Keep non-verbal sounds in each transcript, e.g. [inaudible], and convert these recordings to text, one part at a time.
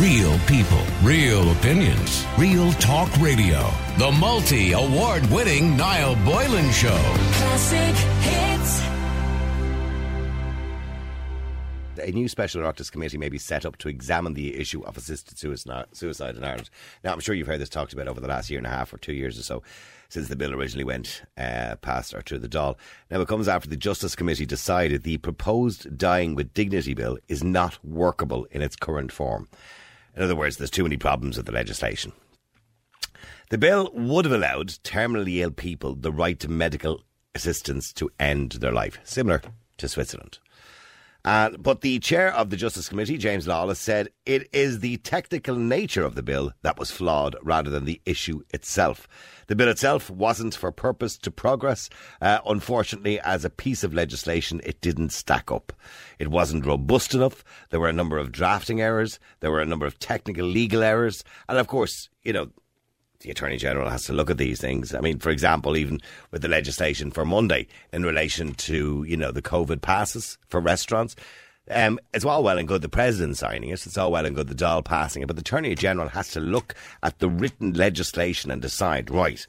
Real people, real opinions, real talk radio. The multi award winning Niall Boylan Show. Classic hits. a new special Oireachtas committee may be set up to examine the issue of assisted suicide in Ireland. Now, I'm sure you've heard this talked about over the last year and a half or two years or so since the bill originally went uh, past or to the Dáil. Now, it comes after the Justice Committee decided the proposed Dying with Dignity bill is not workable in its current form. In other words, there's too many problems with the legislation. The bill would have allowed terminally ill people the right to medical assistance to end their life, similar to Switzerland. Uh, but the chair of the Justice Committee, James Lawless, said it is the technical nature of the bill that was flawed rather than the issue itself. The bill itself wasn't for purpose to progress. Uh, unfortunately, as a piece of legislation, it didn't stack up. It wasn't robust enough. There were a number of drafting errors. There were a number of technical legal errors. And of course, you know, the Attorney General has to look at these things. I mean, for example, even with the legislation for Monday in relation to, you know, the COVID passes for restaurants. Um, it's all well and good the President signing it, it's all well and good the Dáil passing it, but the Attorney General has to look at the written legislation and decide, right,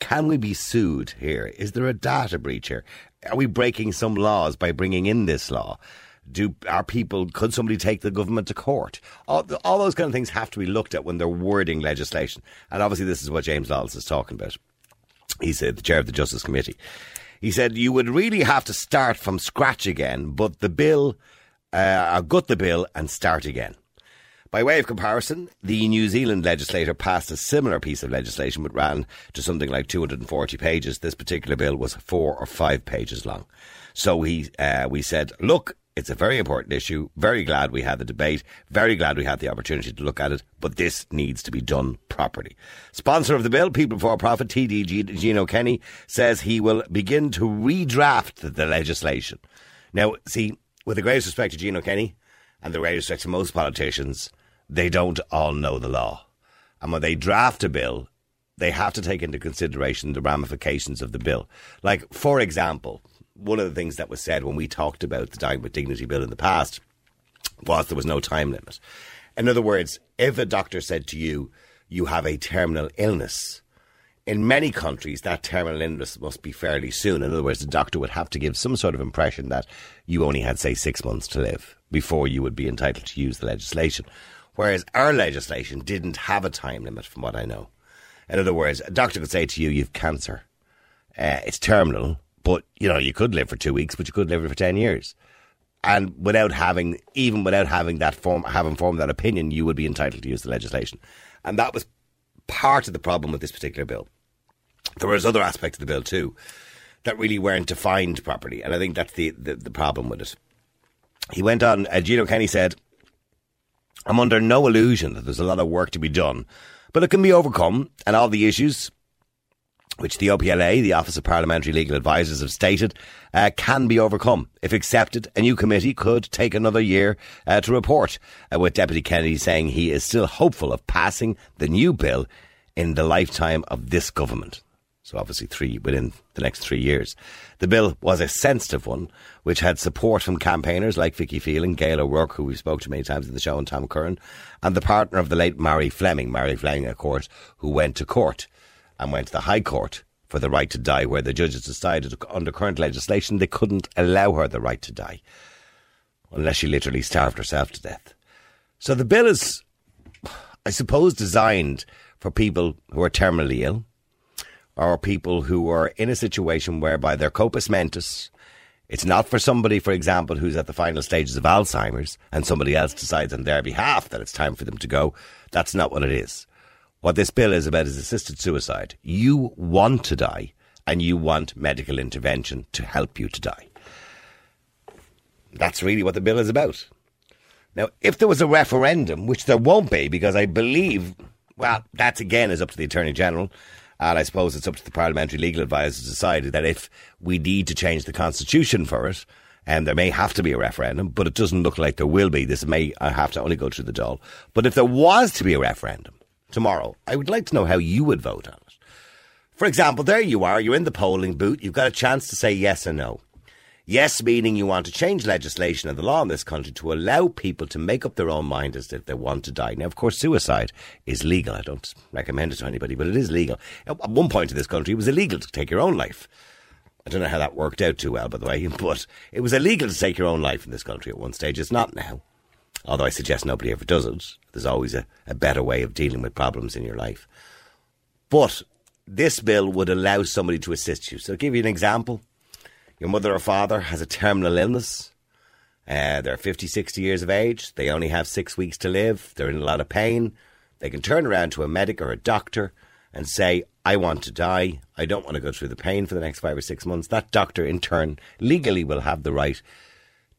can we be sued here? Is there a data breach here? Are we breaking some laws by bringing in this law? Do our people could somebody take the government to court all, all those kind of things have to be looked at when they're wording legislation and obviously this is what James Lawless is talking about he's uh, the chair of the Justice Committee he said you would really have to start from scratch again but the bill uh, gut the bill and start again by way of comparison, the New Zealand legislator passed a similar piece of legislation but ran to something like 240 pages. This particular bill was four or five pages long. So he, uh, we said, look, it's a very important issue. Very glad we had the debate. Very glad we had the opportunity to look at it. But this needs to be done properly. Sponsor of the bill, People Before Profit, TD Gino Kenny, says he will begin to redraft the legislation. Now, see, with the greatest respect to Gino Kenny and the greatest respect to most politicians, they don't all know the law. And when they draft a bill, they have to take into consideration the ramifications of the bill. Like, for example, one of the things that was said when we talked about the Dying with Dignity bill in the past was there was no time limit. In other words, if a doctor said to you, you have a terminal illness, in many countries, that terminal illness must be fairly soon. In other words, the doctor would have to give some sort of impression that you only had, say, six months to live before you would be entitled to use the legislation. Whereas our legislation didn't have a time limit, from what I know. In other words, a doctor could say to you, you've cancer. Uh, it's terminal. But, you know, you could live for two weeks, but you could live for 10 years. And without having, even without having that form, having formed that opinion, you would be entitled to use the legislation. And that was part of the problem with this particular bill. There was other aspects of the bill too that really weren't defined properly. And I think that's the, the, the problem with it. He went on, uh, Gino Kenny said, I'm under no illusion that there's a lot of work to be done, but it can be overcome and all the issues which the OPLA, the Office of Parliamentary Legal Advisers, have stated uh, can be overcome. If accepted, a new committee could take another year uh, to report, uh, with Deputy Kennedy saying he is still hopeful of passing the new bill in the lifetime of this government. So obviously three within the next three years. The bill was a sensitive one, which had support from campaigners like Vicky Phelan, Gail O'Rorke, who we've spoke to many times in the show, and Tom Curran, and the partner of the late Mary Fleming, Mary Fleming, of course, who went to court and went to the High Court for the right to die, where the judges decided under current legislation they couldn't allow her the right to die unless she literally starved herself to death. So the bill is, I suppose, designed for people who are terminally ill or people who are in a situation whereby their corpus mentis. It's not for somebody, for example, who's at the final stages of Alzheimer's and somebody else decides on their behalf that it's time for them to go. That's not what it is. What this bill is about is assisted suicide. You want to die and you want medical intervention to help you to die. That's really what the bill is about. Now, if there was a referendum, which there won't be, because I believe, well, that's again is up to the Attorney General, and I suppose it's up to the Parliamentary Legal Advisers to decide that if we need to change the Constitution for it, and there may have to be a referendum, but it doesn't look like there will be. This may uh, have to only go through the Dáil. But if there was to be a referendum, tomorrow, I would like to know how you would vote on it. For example, there you are, you're in the polling booth, you've got a chance to say yes or no. Yes, meaning you want to change legislation and the law in this country to allow people to make up their own mind as if they want to die. Now, of course, suicide is legal. I don't recommend it to anybody, but it is legal. At one point in this country, it was illegal to take your own life. I don't know how that worked out too well, by the way, [laughs] but it was illegal to take your own life in this country at one stage. It's not now. Although I suggest nobody ever does it. There's always a, a better way of dealing with problems in your life. But this bill would allow somebody to assist you. So, I'll give you an example. Your mother or father has a terminal illness. Uh, they're 50, 60 years of age. They only have six weeks to live. They're in a lot of pain. They can turn around to a medic or a doctor and say, I want to die. I don't want to go through the pain for the next five or six months. That doctor, in turn, legally will have the right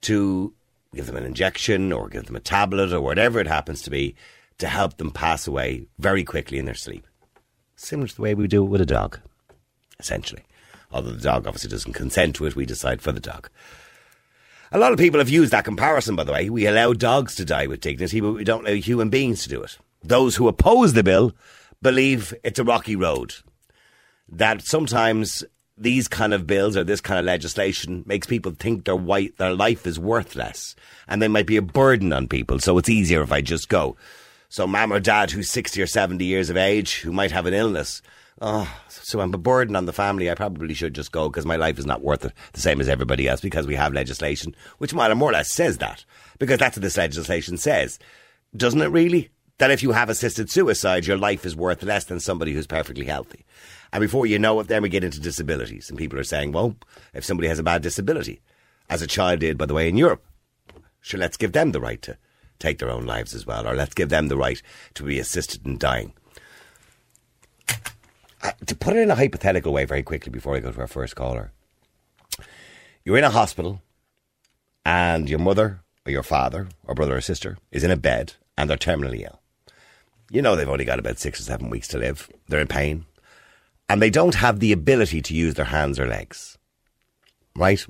to give them an injection or give them a tablet or whatever it happens to be to help them pass away very quickly in their sleep. Similar to the way we do it with a dog, essentially. Although the dog obviously doesn't consent to it, we decide for the dog. A lot of people have used that comparison, by the way. We allow dogs to die with dignity, but we don't allow human beings to do it. Those who oppose the bill believe it's a rocky road. That sometimes these kind of bills or this kind of legislation makes people think their white, their life is worthless and they might be a burden on people. So it's easier if I just go. So mom or dad who's 60 or 70 years of age who might have an illness. Oh, so I'm a burden on the family. I probably should just go because my life is not worth it the same as everybody else because we have legislation which more or less says that because that's what this legislation says. Doesn't it really? That if you have assisted suicide, your life is worth less than somebody who's perfectly healthy. And before you know it, then we get into disabilities. And people are saying, well, if somebody has a bad disability, as a child did, by the way, in Europe, sure, let's give them the right to take their own lives as well, or let's give them the right to be assisted in dying. Uh, to put it in a hypothetical way very quickly before I go to our first caller, you're in a hospital and your mother or your father or brother or sister is in a bed and they're terminally ill. You know they've only got about six or seven weeks to live. They're in pain. And they don't have the ability to use their hands or legs. Right?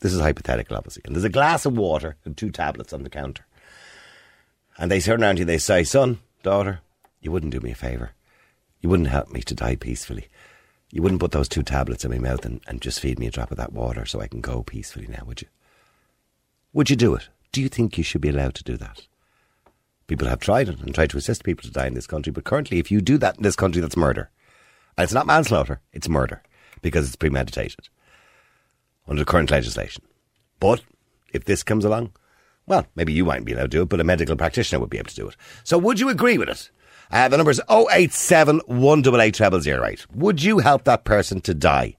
This is hypothetical, obviously. And there's a glass of water and two tablets on the counter. And they turn around to you and they say, Son, daughter, you wouldn't do me a favour. You wouldn't help me to die peacefully. You wouldn't put those two tablets in my mouth and, and just feed me a drop of that water so I can go peacefully now, would you? Would you do it? Do you think you should be allowed to do that? People have tried it and tried to assist people to die in this country, but currently, if you do that in this country, that's murder. And it's not manslaughter, it's murder because it's premeditated under current legislation. But if this comes along, well, maybe you mightn't be allowed to do it, but a medical practitioner would be able to do it. So would you agree with it? Uh, the number is 087 188 Would you help that person to die?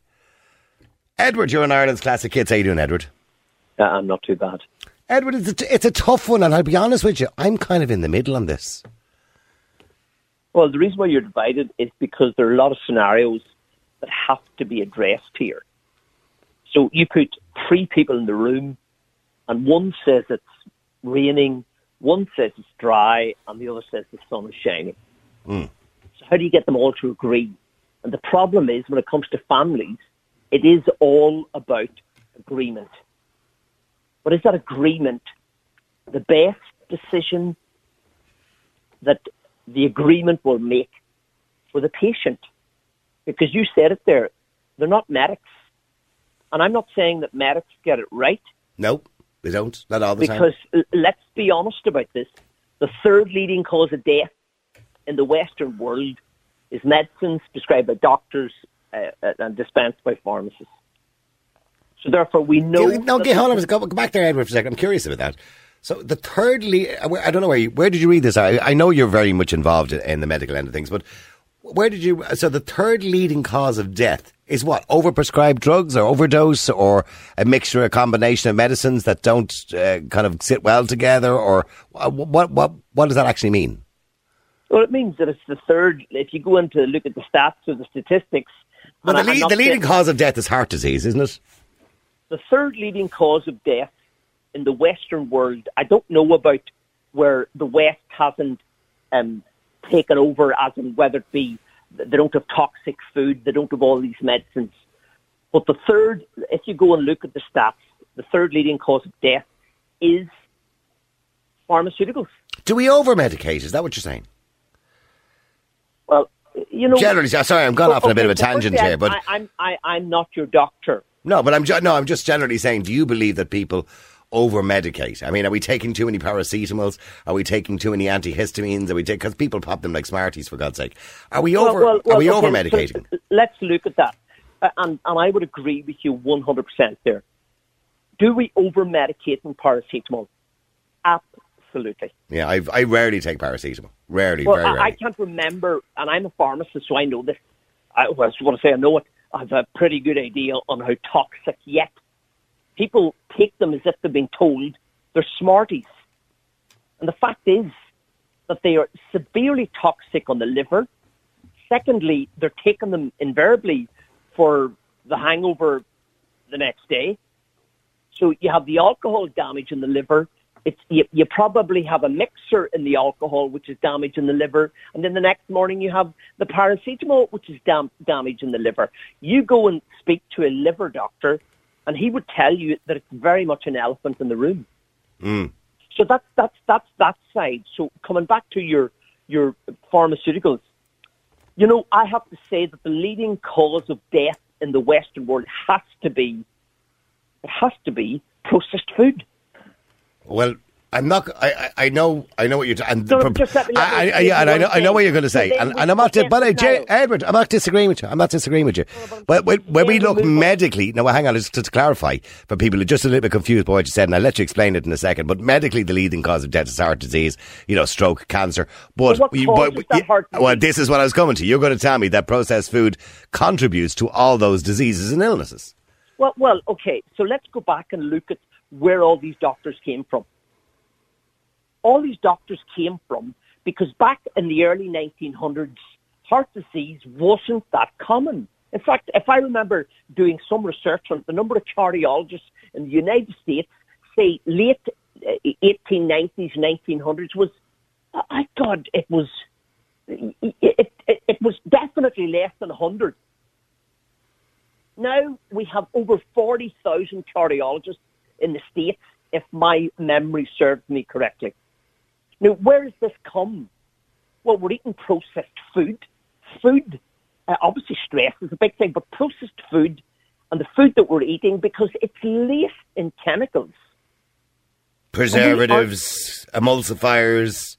Edward, you're in Ireland's Classic Hits. How you doing, Edward? Uh, I'm not too bad. Edward, it's a, it's a tough one, and I'll be honest with you, I'm kind of in the middle on this. Well, the reason why you're divided is because there are a lot of scenarios that have to be addressed here. So you put three people in the room, and one says it's raining, one says it's dry, and the other says the sun is shining. Mm. So how do you get them all to agree? And the problem is, when it comes to families, it is all about agreement. But is that agreement the best decision that the agreement will make for the patient? Because you said it there, they're not medics. And I'm not saying that medics get it right. No, they don't. Not all the because, time. Because let's be honest about this. The third leading cause of death in the Western world is medicines prescribed by doctors uh, uh and dispensed by pharmacists. So therefore, we know. No, okay, hold on. Go, go back there, Edward, for a second. I'm curious about that. So the third lead, I don't know where you, where did you read this? I, I know you're very much involved in the medical end of things, but where did you? So the third leading cause of death is what? Overprescribed drugs or overdose or a mixture, a combination of medicines that don't uh, kind of sit well together, or what? What? What does that actually mean? Well, it means that it's the third. If you go into look at the stats or the statistics, well, the, lead, the leading cause of death is heart disease, isn't it? The third leading cause of death in the Western world, I don't know about where the West hasn't um, taken over, as in whether it be they don't have toxic food, they don't have all these medicines. But the third, if you go and look at the stats, the third leading cause of death is pharmaceuticals. Do we over medicate? Is that what you're saying? Well, you know. Generally, sorry, I'm gone off on a bit of a tangent here, but I, I'm I, I'm not your doctor, No, but I'm ju- no, I'm just generally saying. Do you believe that people over medicate? I mean, are we taking too many paracetamols? Are we taking too many antihistamines? Are we because people pop them like Smarties for God's sake? Are we over? Well, well, well, are we okay, over medicating? so let's look at that. Uh, and, and I would agree with you 100% there. Do we over medicate in paracetamol? Absolutely. Yeah, I I rarely take paracetamol. Rarely, Well, very I, I can't remember, and I'm a pharmacist, so I know this. I was want to say I know it. I have a pretty good idea on how toxic yet people take them as if they've been told they're Smarties. And the fact is that they are severely toxic on the liver. Secondly, they're taking them invariably for the hangover the next day. So you have the alcohol damage in the liver. It's you, you probably have a mixer in the alcohol, which is damage in the liver, and then the next morning you have the paracetamol, which is dam- damage in the liver. You go and speak to a liver doctor, and he would tell you that it's very much an elephant in the room. Mm. So that's that's that's that side. So coming back to your your pharmaceuticals, you know, I have to say that the leading cause of death in the Western world has to be it has to be processed food. Well, I'm not. I, I I know. I know what you're. And So just let me- let I, I, yeah, and I know. I know what you're going to say, and, and I'm not. But uh, Jay, Edward, I'm not disagreeing with you. I'm not disagreeing with you. But when, when we look medically, now hang on, just to clarify for people who are just a little bit confused by what you said, and I'll let you explain it in a second. But medically, the leading cause of death is heart disease, you know, stroke, cancer. But, But what you- that heart well, this is what I was coming to. You're going to tell me that processed food contributes to all those diseases and illnesses. Well, well, okay. So let's go back and look at where all these doctors came from. All these doctors came from because back in the early 1900s, heart disease wasn't that common. In fact, if I remember doing some research on the number of cardiologists in the United States, say late uh, 1890s, 1900s, was, I God, it was, it, it, it was definitely less than 100. Now we have over 40,000 cardiologists in the States, if my memory serves me correctly. Now, where does this come? Well, we're eating processed food. Food, uh, obviously, stress is a big thing, but processed food and the food that we're eating because it's laced in chemicals. Preservatives, emulsifiers,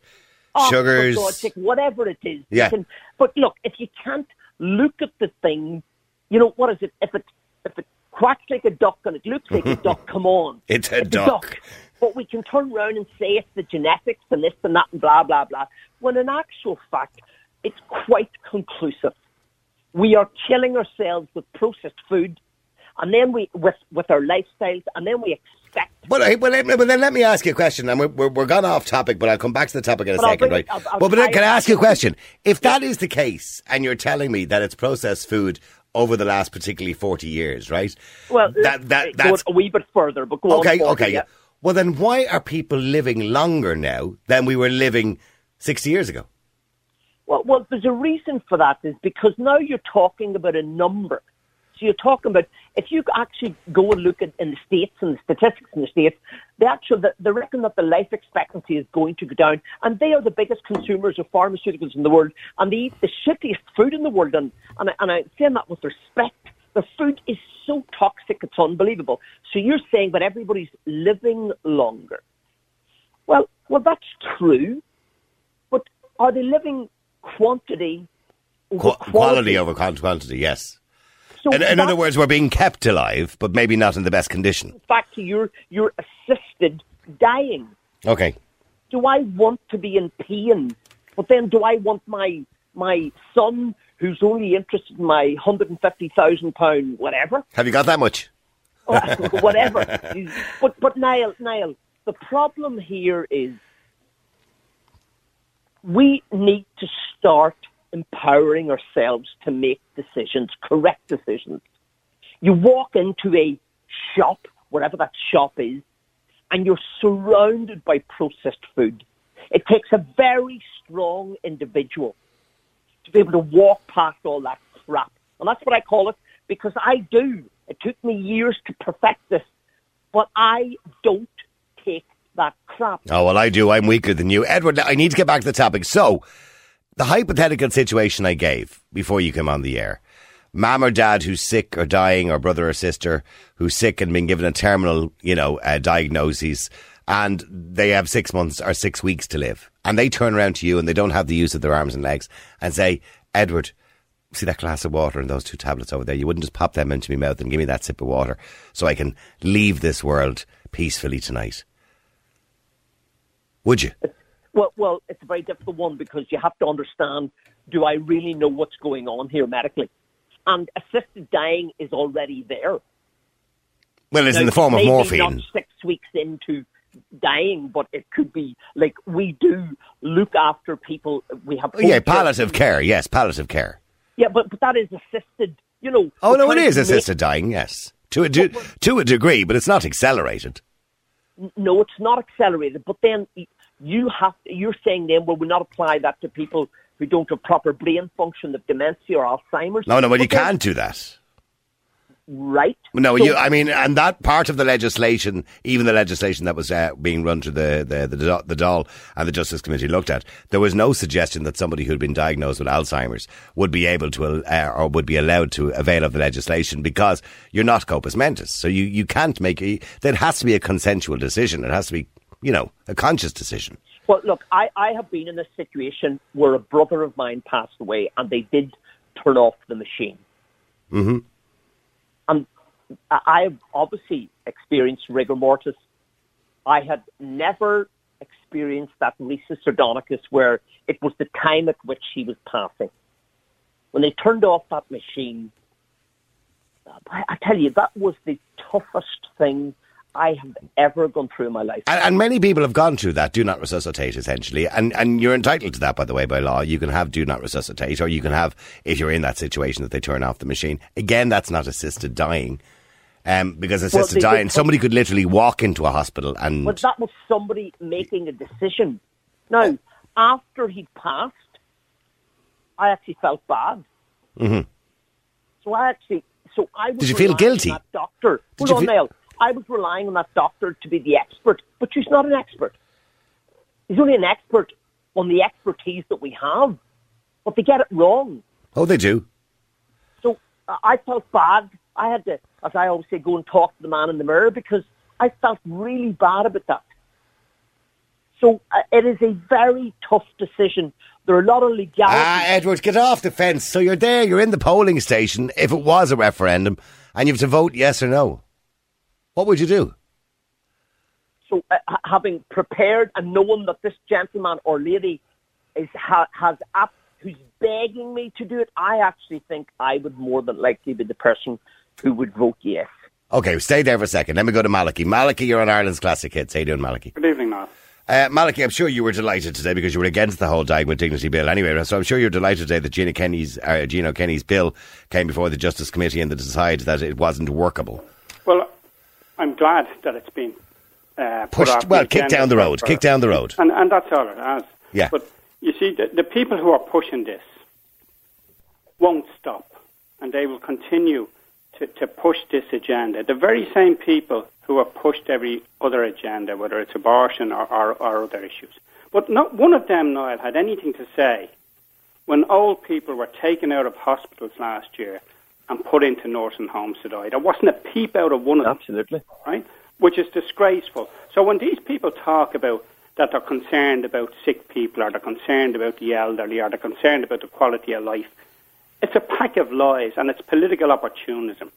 Oh, sugars. Whatever it is. Yeah. Can- but look, if you can't look at the thing, you know what is it? If it if it quacks like a duck and it looks like a duck, [laughs] come on, It's a duck. But we can turn around and say it's the genetics and this and that and blah blah blah. When in actual fact, it's quite conclusive. We are killing ourselves with processed food, and then we with with our lifestyles, and then we expect. But, uh, but, let- but then let me ask you a question. And we're, we're, we're gone off topic, but I'll come back to the topic in a But second, bring right? I'll- I'll well, but then can I ask you a question? If that is the case, and you're telling me that it's processed food over the last particularly 40 years, right? Well, that, that, go that's a wee bit further, but go okay, on. okay. Yeah. Well, then why are people living longer now than we were living 60 years ago? Well, well, there's a reason for that. Is because now you're talking about a number. So you're talking about if you actually go and look at in the states and the statistics in the states, they actually they reckon that the life expectancy is going to go down, and they are the biggest consumers of pharmaceuticals in the world, and they eat the shittiest food in the world. And and, I, and I'm saying that with respect. The food is so toxic, it's unbelievable. So you're saying that everybody's living longer. Well, well, that's true, but are they living quantity over Qu- quality? quality over quantity, yes. So In, in other words, we're being kept alive, but maybe not in the best condition. back to your your assisted dying. Okay. Do I want to be in pain? But then, do I want my my son, who's only interested in my hundred and fifty thousand pound whatever, Have you got that much? [laughs] whatever? but but Niall, Niall, the problem here is we need to start empowering ourselves to make decisions, correct decisions. You walk into a shop, wherever that shop is, and you're surrounded by processed food. It takes a very strong individual to be able to walk past all that crap. And that's what I call it because I do. It took me years to perfect this, but I don't take that crap. Oh, well, I do. I'm weaker than you. Edward, I need to get back to the topic. So, the hypothetical situation I gave before you came on the air mum or dad who's sick or dying, or brother or sister who's sick and been given a terminal, you know, uh, diagnosis, and they have six months or six weeks to live, and they turn around to you and they don't have the use of their arms and legs and say, Edward, see that glass of water and those two tablets over there? You wouldn't just pop them into my mouth and give me that sip of water so I can leave this world peacefully tonight. Would you? Well, well, it's a very difficult one because you have to understand: Do I really know what's going on here medically? And assisted dying is already there. Well, it's Now, in the form of morphine. Not six weeks into dying, but it could be like we do look after people. We have Oh, yeah, palliative care. Yes, palliative care. Yeah, but, but that is assisted. You know. Oh no, it is assisted dying. Yes, to a to a degree, but it's not accelerated. No, it's not accelerated. But then you have. You're saying then, well, we not apply that to people who don't have proper brain function, of dementia or Alzheimer's. No, no, well, you then- can't do that. Right. No, So- you. I mean, and that part of the legislation, even the legislation that was uh, being run to the the the, the Dáil and the Justice Committee looked at, there was no suggestion that somebody who'd been diagnosed with Alzheimer's would be able to uh, or would be allowed to avail of the legislation because you're not corpus mentis, so you you can't make. A, there has to be a consensual decision. It has to be, you know, a conscious decision. Well, look, I, I have been in a situation where a brother of mine passed away and they did turn off the machine. Mm-hmm. And I I have obviously experienced rigor mortis. I had never experienced that risus sardonicus where it was the time at which he was passing. When they turned off that machine, I tell you, that was the toughest thing I have ever gone through in my life. And, and many people have gone through that. Do not resuscitate, essentially, and and you're entitled to that, by the way, by law. You can have do not resuscitate, or you can have if you're in that situation that they turn off the machine. Again, that's not assisted dying, um, because assisted they dying, somebody could literally walk into a hospital and But that was somebody making a decision. Now, after he passed, I actually felt bad. Mm-hmm. So I actually, so I was. Did you feel guilty? Doctor, Did hold on, feel-. I was relying on that doctor to be the expert, but she's not an expert. He's only an expert on the expertise that we have, but they get it wrong. oh, they do. So uh, I felt bad. I had to, as I always say, go and talk to the man in the mirror because I felt really bad about that. So uh, it is a very tough decision. There are a lot of legalities. Ah, Edward, get off the fence. So you're there, you're in the polling station. If it was a referendum, and you have to vote yes or no, what would you do? So uh, having prepared and knowing that this gentleman or lady is ha- has app who's begging me to do it, I actually think I would more than likely be the person who would vote yes. Okay, stay there for a second. Let me go to Malachy. Malachy, you're on Ireland's Classic Hits. How you doing, Malachy? Good evening, Niall. Uh, Malachy, I'm sure you were delighted today because you were against the whole Dying with Dignity bill anyway. So I'm sure you're delighted today that Gina Kenny's, uh, Gino Kenny's bill came before the Justice Committee and they decided that it wasn't workable. I'm glad that it's been uh, Pushed, well, kicked down the road. Kicked down the road. And, and that's all it has. Yeah. But you see, the, the people who are pushing this won't stop, and they will continue to, to push this agenda. The very same people who have pushed every other agenda, whether it's abortion or, or, or other issues. But not one of them, Niall, had anything to say when old people were taken out of hospitals last year and put into nursing homes to die. There wasn't a peep out of one of them Absolutely. right? Which is disgraceful. So when these people talk about that they're concerned about sick people or they're concerned about the elderly or they're concerned about the quality of life, it's a pack of lies and it's political opportunism.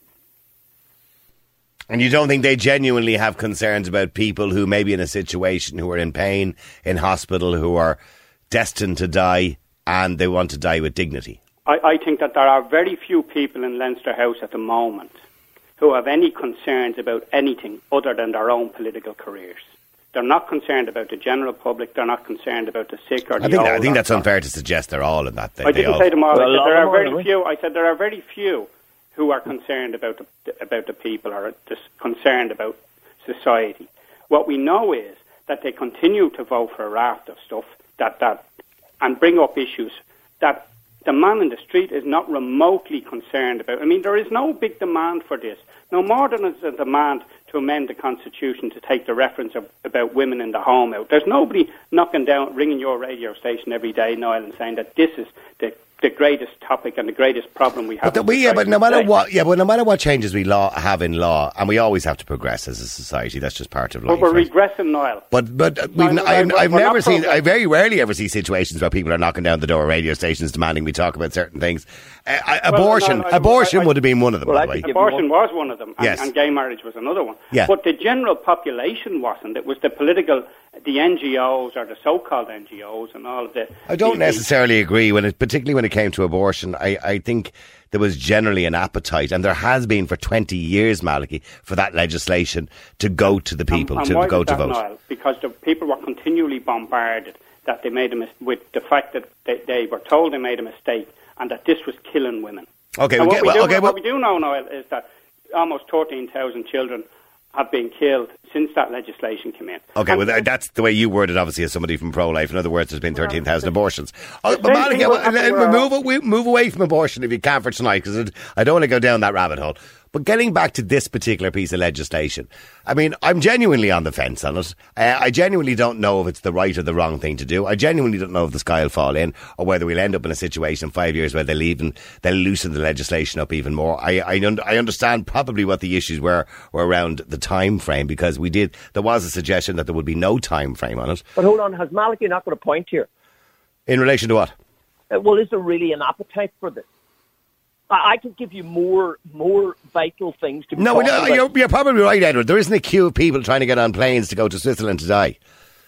And you don't think they genuinely have concerns about people who may be in a situation who are in pain, in hospital, who are destined to die, and they want to die with dignity? I, I think that there are very few people in Leinster House at the moment who have any concerns about anything other than their own political careers. They're not concerned about the general public. They're not concerned about the sick or the I think, old. I think or- that's unfair to suggest they're all in that. They, I didn't all, say them all. Well, said there are very are, few. I said there are very few who are concerned about the, about the people or just concerned about society. What we know is that they continue to vote for a raft of stuff that that and bring up issues that the man in the street is not remotely concerned about. I mean, there is no big demand for this. No more than there's a demand to amend the constitution to take the reference of, about women in the home out. There's nobody knocking down, ringing your radio station every day, Niall, and saying that this is the the greatest topic and the greatest problem we have. But, we, yeah, but no matter today. what, yeah, but no matter what changes we law have in law, and we always have to progress as a society. That's just part of life. But we're right? regressing, Niall. But but uh, No, we've, no, I've, I've never seen. progress- I very rarely ever see situations where people are knocking down the door of radio stations demanding we talk about certain things. Uh, I- Well, abortion, no, no, I- abortion I- would have been one of them. Well, by the way. think if- Abortion was one of them, and, Yes. and gay marriage was another one. Yeah. But the general population wasn't. It was the political, the NGOs or the so-called NGOs and all of the. I don't the- necessarily agree when it, particularly when it came to abortion. I, I think there was generally an appetite, and there has been for twenty years, Malachy, for that legislation to go to the people and, to and why go to that, vote. Niall? Because the people were continually bombarded that they made a mis- with the fact that they, they were told they made a mistake and that this was killing women. Okay, what, get- we do, okay, what well- we do know, Niall, is that almost 13,000 children have been killed since that legislation came in. Okay, And- well, that- that's the way you word it, obviously, as somebody from pro life. In other words, there's been 13,000 abortions. Oh, but same thing Malachy, will well, happen let- where- move, away, move away from abortion if you can for tonight, because I don't want to go down that rabbit hole. But getting back to this particular piece of legislation, I mean, I'm genuinely on the fence on it. Uh, I genuinely don't know if it's the right or the wrong thing to do. I genuinely don't know if the sky will fall in or whether we'll end up in a situation in five years where they'll even they'll loosen the legislation up even more. I I, un- I understand probably what the issues were were around the time frame because we did there was a suggestion that there would be no time frame on it But hold on, has Malachy not got a point here? in relation to what. Uh, well, is there really an appetite for this? I, I could give you more more vital things to be No, no about. you're, you're probably right, Edward. There isn't a queue of people trying to get on planes to go to Switzerland to die.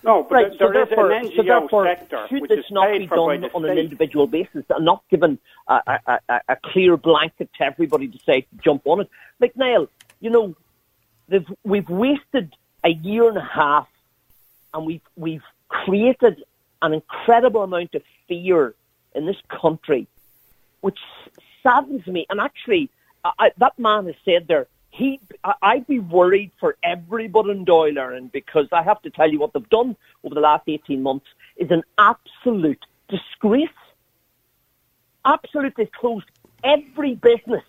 No, but Right, there so is therefore, an so NGO therefore sector should which this is not paid be for done the on an individual basis and not given a, a, a, a clear blanket to everybody to say jump on it? Like Niall, you know, we've wasted a year and a half, and we've we've created an incredible amount of fear in this country, which saddens me. And actually, I, I, that man has said there. He, I- I'd be worried for everybody in Doyle Ireland because I have to tell you what they've done over the last 18 months is an absolute disgrace. Absolutely closed every business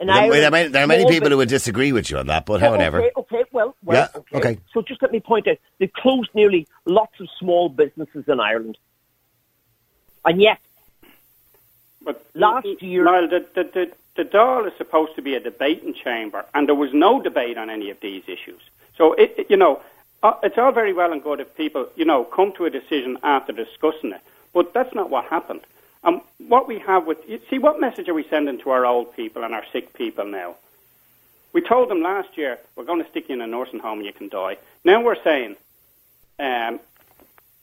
in There, Ireland. there are many, there are many people who would disagree with you on that, but Oh, however. Okay, okay, well, well, Yeah, okay. So just let me point out, they've closed nearly lots of small businesses in Ireland. And yet, But Last year- Niall, the, the, the, the Dáil is supposed to be a debating chamber, and there was no debate on any of these issues. So, it, it- you know, uh, it's all very well and good if people, you know, come to a decision after discussing it, but that's not what happened. And what we have with, you see, what message are we sending to our old people and our sick people now? We told them last year, we're going to stick you in a nursing home and you can die. Now we're saying, um,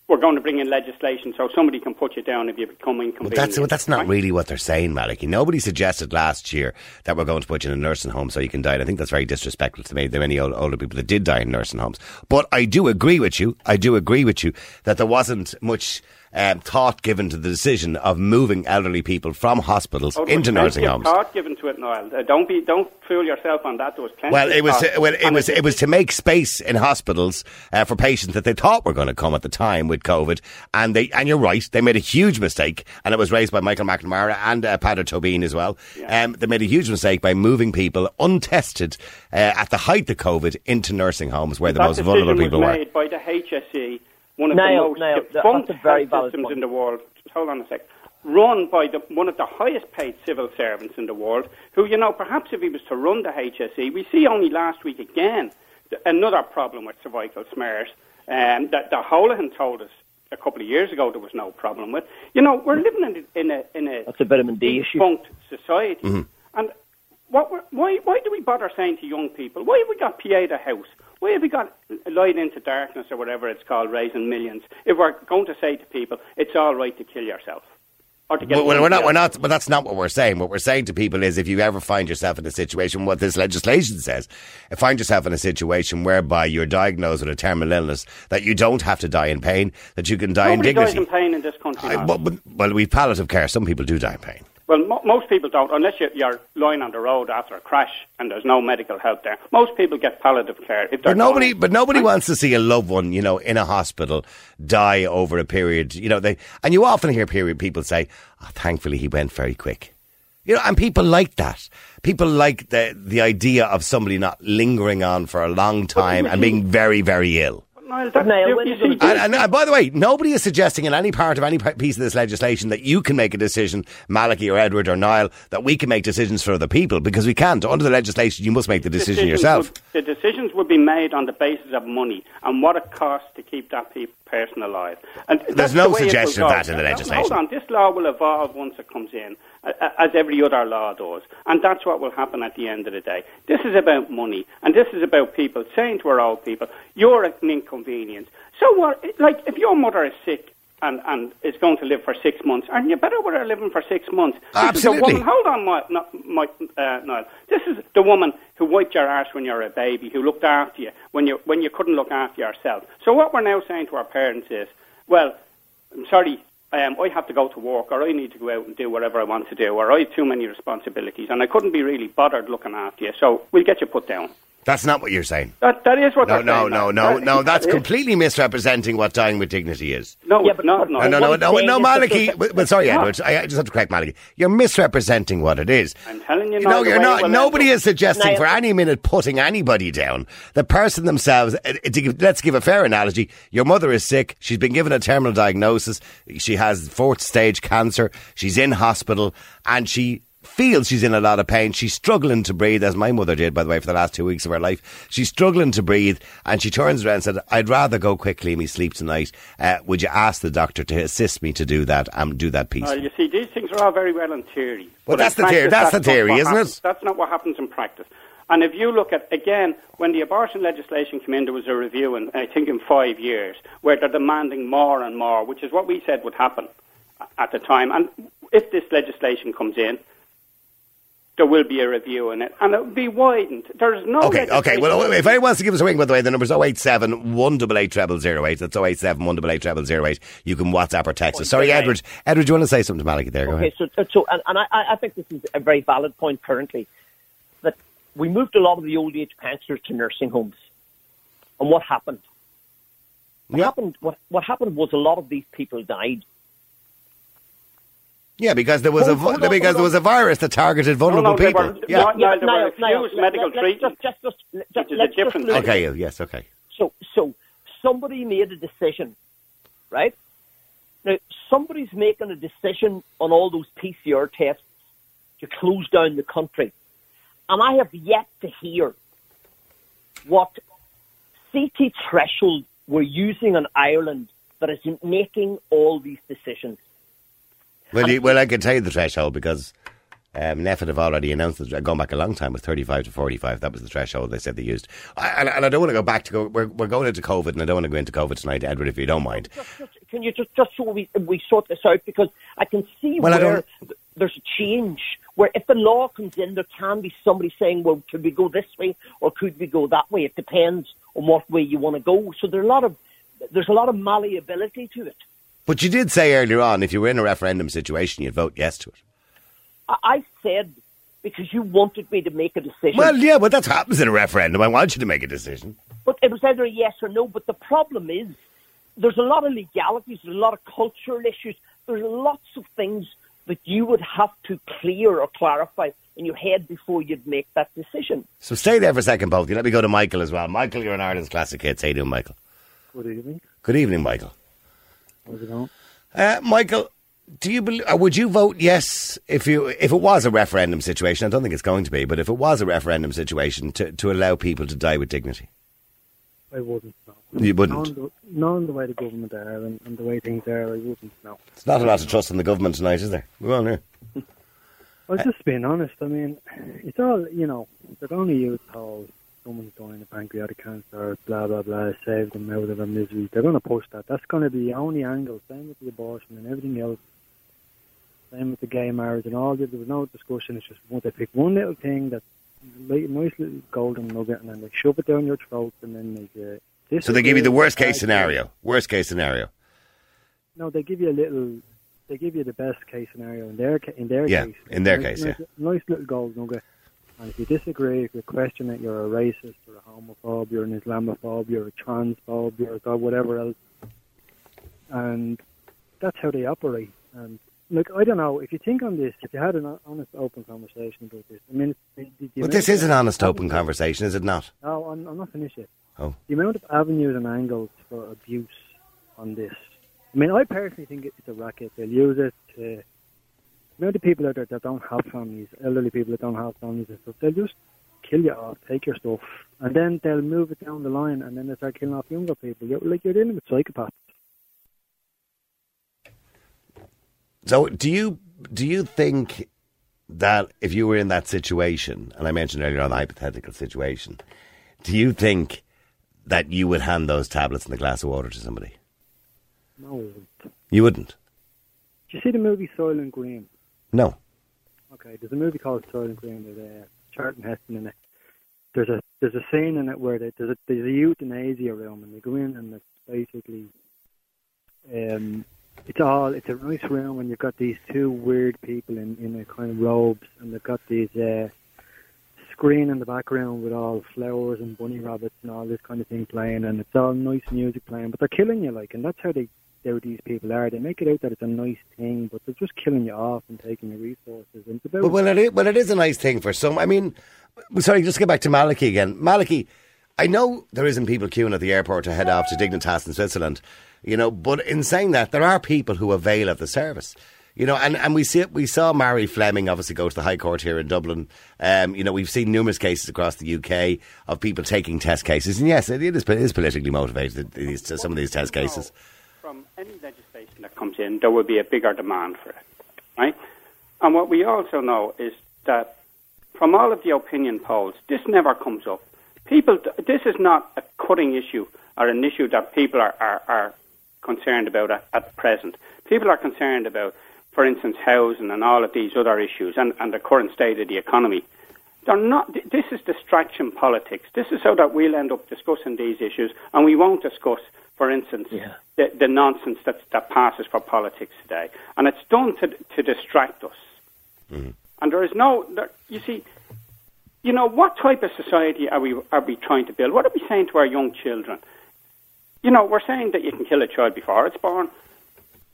we're going to bring in legislation so somebody can put you down if you become inconvenient. that's, but that's not right? really what they're saying, Malachy. Nobody suggested last year that we're going to put you in a nursing home so you can die. And I think that's very disrespectful to me. There are many old, older people that did die in nursing homes. But I do agree with you. I do agree with you that there wasn't much um, thought given to the decision of moving elderly people from hospitals Oh, into nursing homes. Thought given to it, Niall. Uh, don't be, don't fool yourself on that. There was plenty. Well, it was thought. well, it was it was to make space in hospitals uh, for patients that they thought were going to come at the time with COVID, and they and you're right, they made a huge mistake, and it was raised by Michael McNamara and uh, Peadar Tóibín as well. Um, they made a huge mistake by moving people untested uh, at the height of COVID into nursing homes where the most vulnerable people were. made by the HSE, one of Niall, the most Niall, defunct very health systems point. in the world. Just hold on a sec. Run by the, one of the highest paid civil servants in the world, who, you know, perhaps if he was to run the HSE, we see only last week again th- another problem with cervical smears um, that, that Holohan told us a couple of years ago there was no problem with. You know, we're living in, a- in a in a That's a vitamin D issue. defunct society, Mm-hmm. and what why why do we bother saying to young people? Why have we got Pieta House? Why have we got Light into Darkness or whatever it's called, raising millions? If we're going to say to people, it's all right to kill yourself. Or to get Well, we're not, we're not, but that's not what we're saying. What we're saying to people is if you ever find yourself in a situation, what this legislation says, find yourself in a situation whereby you're diagnosed with a terminal illness, that you don't have to die in pain, that you can die Nobody in dies dignity. in pain in this country. I, well, but, well, we've palliative care. Some people do die in pain. Well, mo- most people don't, unless you're, you're lying on the road after a crash and there's no medical help there. Most people get palliative care if But nobody, dying. but nobody wants to see a loved one, you know, in a hospital die over a period. You know, they and you often hear period people say, oh, "Thankfully, he went very quick." You know, and people like that. People like the the idea of somebody not lingering on for a long time and being very, very ill. Niall, that, Niall, you, when you see, And, and, by the way, nobody is suggesting in any part of any piece of this legislation that you can make a decision, Malachy or Edward or Niall, that we can make decisions for other people because we can't. Under the legislation, you must make the decision decisions yourself. Would, the decisions would be made on the basis of money and what it costs to keep that pe- person alive. And that's no the way it will suggestion of that in the legislation. Hold on, this law will evolve once it comes in, as every other law does, and that's what will happen at the end of the day. This is about money, and this is about people saying to our old people, "You're an inconvenience." So what? Like, if your mother is sick. And, and is going to live for six months. Aren't you better with her living for six months? This Absolutely. Is a woman, hold on, my, my, uh, Niall. This is the woman who wiped your arse when you were a baby, who looked after you when you when you couldn't look after yourself. So what we're now saying to our parents is, well, I'm sorry, um, I have to go to work, or I need to go out and do whatever I want to do, or I have too many responsibilities, and I couldn't be really bothered looking after you. So we'll get you put down. That's not what you're saying. That that is what No, they're no, saying. no, That- no, that- no. That's that is. completely misrepresenting what dying with dignity is. No, Yeah, but- not. No, No, no, no, One no, thing no, is that Malachy. there's a- Well, well, sorry, Edward. I I just have to correct Malachy. You're misrepresenting what it is. I'm telling you, No, Niall, the you're not. Nobody is suggesting for any minute putting anybody down. The person themselves. uh, to give- Let's give a fair analogy. Your mother is sick. She's been given a terminal diagnosis. She has fourth stage cancer. She's in hospital, and she feels she's in a lot of pain. She's struggling to breathe, as my mother did, by the way, for the last two weeks of her life. She's struggling to breathe, and she turns around and said, "I'd rather go quickly my sleep tonight. Uh, would you ask the doctor to assist me to do that and do that piece?" Well, you see, these things are all very well in theory. Well, but that's the theory- practice, that's the theory, isn't it? That's not what happens in practice. And if you look at, again, when the abortion legislation came in, there was a review, in, I think in five years, where they're demanding more and more, which is what we said would happen at the time. And if this legislation comes in, there will be a review in it, and it will be widened. There's no Okay, okay. Well, if anyone wants to give us a ring, by the way, the number's 087 188 0008. That's 087 188 0008. You can WhatsApp or text us. Sorry, Okay. Edward. Edward, do you want to say something to Malachy there? Go Okay, ahead. so, so and, and I, I think this is a very valid point currently that we moved a lot of the old age pensioners to nursing homes. And what happened? What Yeah. happened what, what happened was a lot of these people died. Yeah, because there was a Hold- vi- hold on, because hold there was a virus that targeted vulnerable no, they people. were- yeah. no, no, were Niall, refused Niall, medical let- treatment, Just, just, just, a let's just different. Okay. yeah, Yes. Okay. So, so somebody made a decision, right? Now, somebody's making a decision on all those PCR tests to close down the country. And I have yet to hear what CT threshold we're using in Ireland that is making all these decisions. Well, you, well, I can tell you the threshold because um, NPHET have already announced it. Going back a long time, with thirty-five to forty-five. That was the threshold they said they used. I, and, and I don't want to go back to go. We're, we're going into COVID, and I don't want to go into COVID tonight, Edward, if you don't mind. Just, just, can you just, just so we, we sort this out? Because I can see Well, where there's a change. Where if the law comes in, there can be somebody saying, well, could we go this way or could we go that way? It depends on what way you want to go. So there's a lot of, there's a lot of malleability to it. But you did say earlier on, if you were in a referendum situation, you'd vote yes to it. I, I said, because you wanted me to make a decision. Well, yeah, but that's what happens in a referendum. I want you to make a decision. But it was either a yes or no. But the problem is, there's a lot of legalities, there's a lot of cultural issues, there's lots of things that you would have to clear or clarify in your head before you'd make that decision. So stay there for a second, both. you. Let me go to Michael as well. Michael, you're an Ireland's classic hits. How you doing, Michael? Good evening. Good evening, Michael. How's it going? Uh, Michael, do you bel uh, would you vote yes if you if it was a referendum situation? I don't think it's going to be, but if it was a referendum situation to, to allow people to die with dignity, I wouldn't know. You wouldn't? Knowing the, knowing the way the government are and, and the way things are, I wouldn't know. it's not a lot of trust in the government tonight, is there? On here. I was just being honest. I mean, it's all, you know, they're going to use how someone's dying of pancreatic cancer, blah, blah, blah, save them out of their misery. They're going to push that. That's going to be the only angle. Same with the abortion and everything else. Same with the gay marriage and all. There was no discussion. It's just what they pick one little thing that's like a nice little golden nugget and then they shove it down your throat and then they uh, this So they give you the worst case scenario. Worst case scenario. No, they give you a little. They give you the best case scenario in their in their Yeah, case. in their Nice- case, nice, Nice little gold nugget. And if you disagree, if you question it, you're a racist, you're a homophobe, you're an Islamophobe, you're a transphobe, you're a god, whatever else. And that's how they operate. And look, I don't know if you think on this. If you had an honest, open conversation about this, I mean, the, the, the But this is an honest, open conversation, is it not? No, I'm, I'm not finished yet. Oh. The amount of avenues and angles for abuse on this. I mean, I personally think it's a racket. They'll use it to. The amount of people out there that don't have families, elderly people that don't have families and stuff, they'll just kill you off, take your stuff, and then they'll move it down the line, and then they start killing off younger people. You're, like you're dealing with psychopaths. So, do you do you think that if you were in that situation, and I mentioned earlier on the hypothetical situation, do you think that you would hand those tablets and a glass of water to somebody? No. You wouldn't. Did you see the movie Soylent Green? No. Okay, there's a movie called Soylent Green with uh, Charlton Heston in it. There's a there's a scene in it where they, there's a there's a euthanasia room and they go in and it's basically um it's all it's a nice room and you've got these two weird people in in a kind of robes and they've got these uh screen in the background with all flowers and bunny rabbits and all this kind of thing playing and it's all nice music playing but they're killing you like and that's how they how these people are. They make it out that it's a nice thing, but they're just killing you off and taking your resources. And it's about But well, it is, well, it is a nice thing for some. I mean, sorry, just get back to Malachy again. Malachy, I know there isn't people queuing at the airport to head off to Dignitas in Switzerland, you know, but in saying that, there are people who avail of the service. You know, and, and we see we saw Marie Fleming obviously go to the High Court here in Dublin. Um, you know, we've seen numerous cases across the UK of people taking test cases, and yes, it is, it is politically motivated. These, some of these test cases. From any legislation that comes in, there will be a bigger demand for it, right? And what we also know is that from all of the opinion polls, this never comes up. People, this is not a cutting issue or an issue that people are, are, are concerned about at, at present. People are concerned about, for instance, housing and all of these other issues and, and the current state of the economy. They're not. This is distraction politics. This is so that we'll end up discussing these issues, and we won't discuss, for instance, Yeah. the, the nonsense that that passes for politics today. And it's done to to distract us. Mm. And there is no. There, you see, you know what type of society are we are we trying to build? What are we saying to our young children? You know, we're saying that you can kill a child before it's born.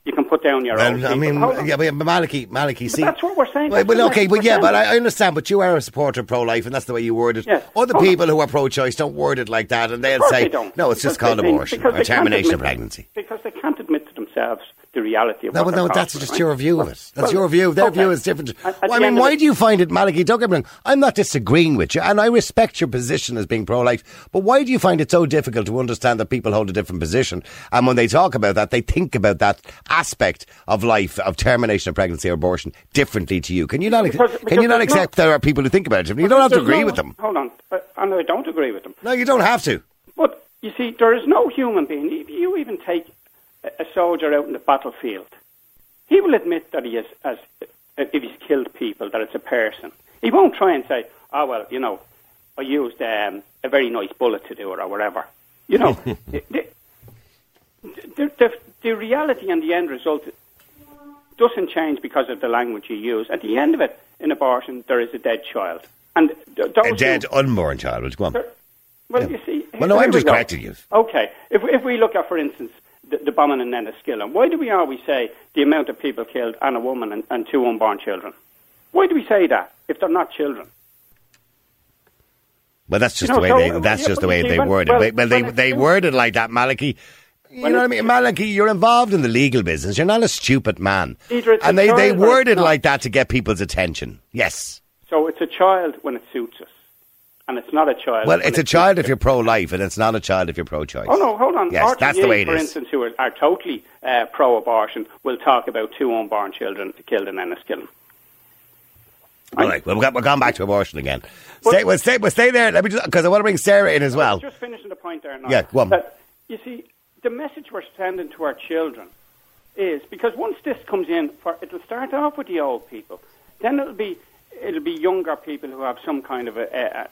You can put down your own. I mean, yeah, but Malachy, Malachy, see. that's what we're saying. Well, well, okay, but yeah, but I, understand. But you are a supporter of pro-life, and that's the way you word it. Yes. Other Oh, no. people who are pro-choice don't word it like that, and they'll say, they. "No, it's just called abortion or termination of pregnancy." Because they can't admit to themselves the reality of No, no, that's just right? your view of it. That's Well, your view. Their okay. view is different. At- at Well, I mean, why it- do you find it, Malachy? Don't get me wrong. I'm not disagreeing with you, and I respect your position as being pro-life. But why do you find it so difficult to understand that people hold a different position? And when they talk about that, they think about that aspect of life, of termination of pregnancy or abortion, differently to you. Can you not? Because- can because you not there's no- accept there are people who think about it differently? You don't have to agree no- with them. Hold on, uh, and I don't agree with them. No, you don't have to. But you see, there is no human being. If you even take a, soldier out in the battlefield, he will admit that he has, has, if he's killed people, that it's a person. He won't try and say, "Oh well, you know, I used um, a very nice bullet to do it or whatever." You know, [laughs] the, the, the, the, reality and the end result doesn't change because of the language you use. At the end of it, in abortion, there is a dead child, and th- A who- dead, unborn child. Go on? there- Well, Yeah. you see. Well, no, I'm we just correcting you. Okay. If, if we look at, for instance, the, the bombing in Enniskillen, why do we always say the amount of people killed and a woman and, and two unborn children? Why do we say that if they're not children? Well, that's just You know, the way so, they. That's yeah, just the way see, they when- word well, it. Well, they they it's- word it like that, Malachy. You know what I mean, Malachy? You're involved in the legal business. You're not a stupid man. Either and they they child or word it's it like that to get people's attention. Yes. So it's a child when it suits us, and it's not a child. Well, it's a child if you're pro-life, and it's not a child if you're pro-choice. Oh no, hold on. Yes, RTE, that's the way it for is. instance, who are, are totally uh, pro-abortion, will talk about two unborn children killed in Enniskillen. All right. Well, we're gone back to abortion again. But- stay, well, stay, well, stay there. Let me just because I want to bring Sarah in as well. Just finishing the point there now. Yeah. That, you see, the message we're sending to our children is because once this comes in, for it'll start off with the old people, then it'll be it'll be younger people who have some kind of a, a,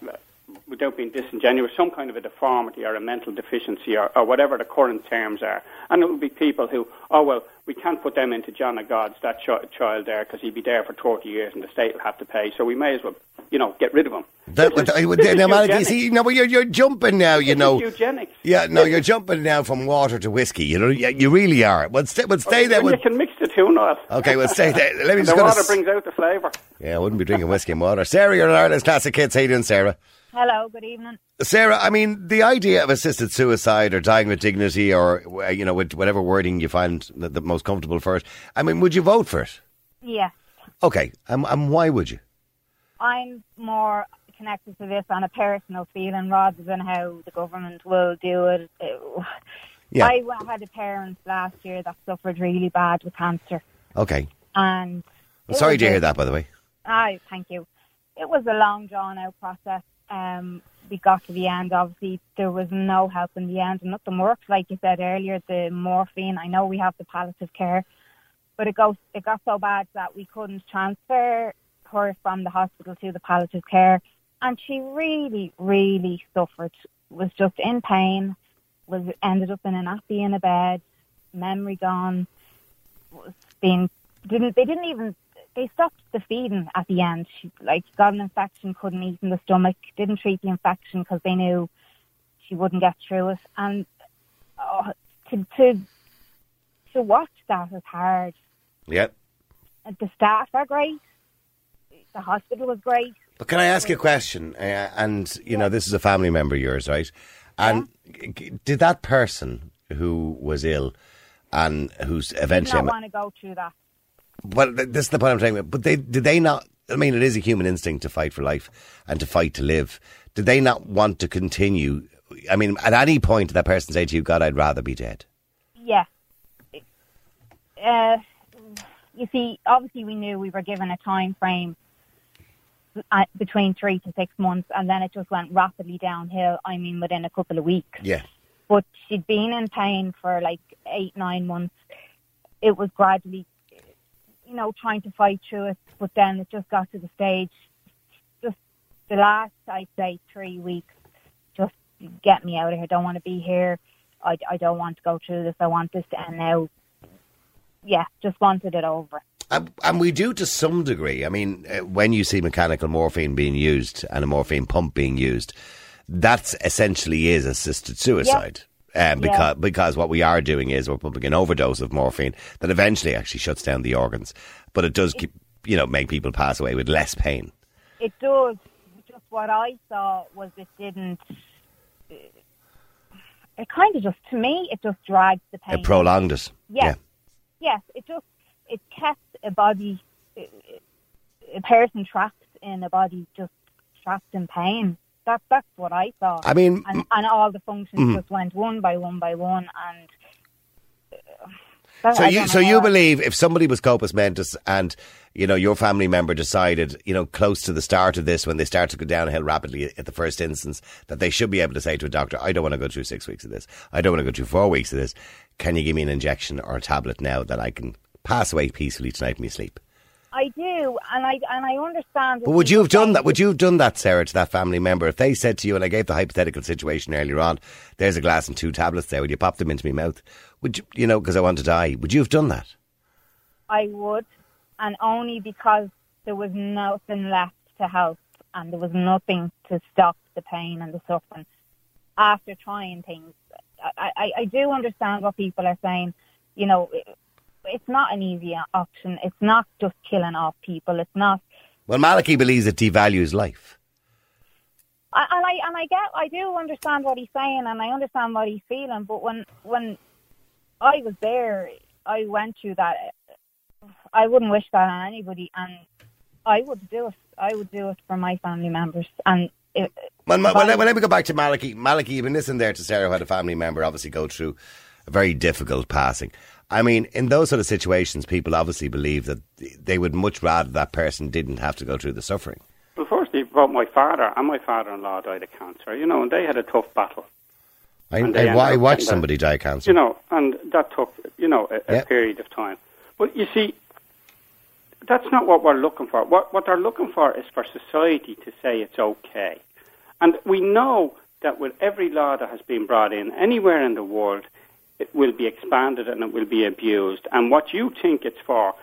without being disingenuous, some kind of a deformity or a mental deficiency or, or whatever the current terms are, and it will be people who, oh well, we can't put them into John of God's that ch- child there because he'd be there for thirty years and the state will have to pay, so we may as well, you know, get rid of him. That, This is- this now, see, no, you're, you're jumping now. You This know, eugenics. Yeah, no, you're jumping now from water to whiskey. You know, you, you really are. Well, stay, well, stay oh, there. When you can mix the two, Noel. okay, well, stay there. Let me [laughs] the just to water s- brings out the flavour. Yeah, I wouldn't be drinking whiskey and water. Sarah, you're an Ireland's classic hits. How you doing, Sarah? Hello, good evening. Sarah, I mean, the idea of assisted suicide or dying with dignity or, uh, you know, with whatever wording you find the, the most comfortable for it, I mean, would you vote for it? Yes, Okay, and, and why would you? I'm more connected to this on a personal feeling rather than how the government will do it. Yeah. I had a parent last year that suffered really bad with cancer, Okay. and I'm sorry to hear that, by the way. Ah, thank you. It was a long, drawn out process. Um, we got to the end. Obviously, there was no help in the end, and nothing worked. Like you said earlier, the morphine. I know we have the palliative care, but it goes. It got so bad that we couldn't transfer her from the hospital to the palliative care, and she really, really suffered. Was just in pain. Was ended up in a nappy in a bed, memory gone. Was being didn't they didn't even they stopped the feeding at the end. She like got an infection, couldn't eat in the stomach, didn't treat the infection because they knew she wouldn't get through it. And oh, to to to watch that is hard. Yeah. The staff are great. The hospital was great. But can I ask you a question? Uh, and, you know, this is a family member of yours, right? And g- g- did that person who was ill and who's eventually. not want to go through that. But th- this is the point I'm talking about. But they did they not? I mean, it is a human instinct to fight for life and to fight to live. Did they not want to continue? I mean, at any point, that person say to you, "God, I'd rather be dead"? Yeah. Uh, you see, obviously we knew we were given a time frame uh, between three to six months, and then it just went rapidly downhill. I mean, within a couple of weeks. Yeah. But she'd been in pain for like eight, nine months. It was gradually, you know, trying to fight through it, but then it just got to the stage. Just the last, I'd say, three weeks. Just get me out of here. I Don't want to be here. I, I don't want to go through this. I want this to end now. Yeah, just wanted it over. And, and we do to some degree. I mean, uh, when you see mechanical morphine being used and a morphine pump being used, that essentially is assisted suicide. Um, because Yeah. because what we are doing is we're pumping an overdose of morphine that eventually actually shuts down the organs, but it does keep you know make people pass away with less pain. It does. Just what I saw was it didn't. It kind of just, to me, it just dragged the pain. It prolonged it. Yes. Yes, it just it kept a body, a person trapped in a body, just trapped in pain. That that's what I saw. I mean, and and all the functions Mhm. just went one by one by one, and. uh, that- So I you so you believe if somebody was compos mentis and you know your family member decided you know close to the start of this when they start to go downhill rapidly at the first instance that they should be able to say to a doctor I don't want to go through six weeks of this I don't want to go through four weeks of this can you give me an injection or a tablet now that I can pass away peacefully tonight in my sleep I do, and I and I understand. but would you have done that would you have done that Sarah to that family member if they said to you and I gave the hypothetical situation earlier on there's a glass and two tablets there would you pop them into my mouth would you you know because I want to die would you have done that I would, and only because there was nothing left to help, and there was nothing to stop the pain and the suffering. After trying things, I, I, I do understand what people are saying. You know, it's not an easy option. It's not just killing off people. It's not. well Malachy believes it devalues life I, and I and I get, I do understand what he's saying, and I understand what he's feeling. But when when I was there, I went through that. I wouldn't wish that on anybody, and I would do it. I would do it for my family members, and it, Well, well, well, let me go back to Malachy. Malachy, you've been listening there to Sarah, who had a family member obviously go through a very difficult passing. I mean, in those sort of situations, people obviously believe that they would much rather that person didn't have to go through the suffering. Well, firstly, about my father and my father-in-law died of cancer, you know, and they had a tough battle. I, I, watched somebody die of cancer. You know, and that took, you know, a, a Yeah. period of time. But you see, that's not what we're looking for. What, what they're looking for is for society to say it's okay. And we know that with every law that has been brought in anywhere in the world, it will be expanded and it will be abused. And what you think it's for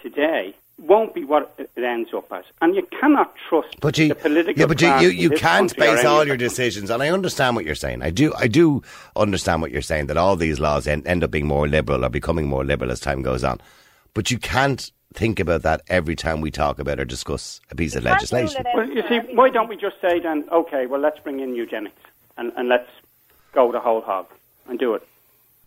today won't be what it ends up as. And you cannot trust But you, the political yeah, but you, class you, in you can't base all your decisions, and I understand what you're saying. I do, I do understand what you're saying that all these laws end, end up being more liberal or becoming more liberal as time goes on. But you can't think about that every time we talk about or discuss a piece of You can't legislation. Well, you see, why don't we just say then, okay, well, let's bring in eugenics and, and let's go the whole hog and do it.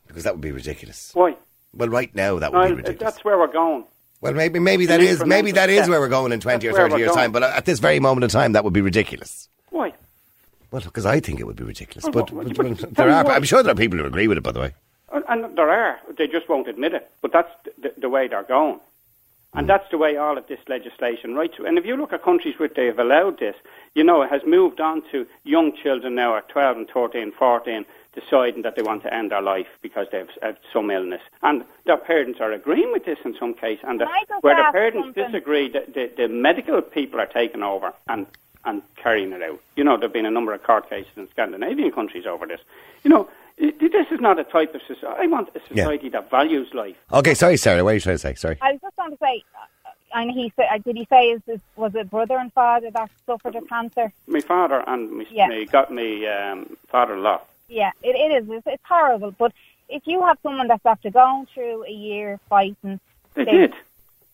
Because that would be ridiculous. Why? Well, right now that would Well, be ridiculous. that's where we're going. Well, maybe maybe that is maybe that is where we're going in twenty That's or thirty years' going. time. But at this very moment in time, that would be ridiculous. Why? Well, because I think it would be ridiculous. Well, But, but- but but there are. what- I'm sure there are people who agree with it. By the way, And- there are. They just won't admit it. But that's the, the way they're going. And hmm. that's the way all of this legislation right through. And if you look at countries where they have allowed this, you know, it has moved on to young children now at 12 and 13, 14, deciding that they want to end their life because they have, have some illness. And their parents are agreeing with this in some case. And the, Can I just where the parents something? disagree, the, the, the medical people are taking over and, and carrying it out. You know, there have been a number of court cases in Scandinavian countries over this. You know, this is not a type of society. I want a Yeah. society that values life. okay. Sorry, Sarah. What are you trying to say? Sorry. I was just going to say, uh, and he said, uh, did he say is this, was it brother and father that suffered of cancer? My father and my, Yeah. me got me um, father-in-law. Yeah, it, it is. It's, it's horrible. But if you have someone that's after going through a year fighting, They They- did.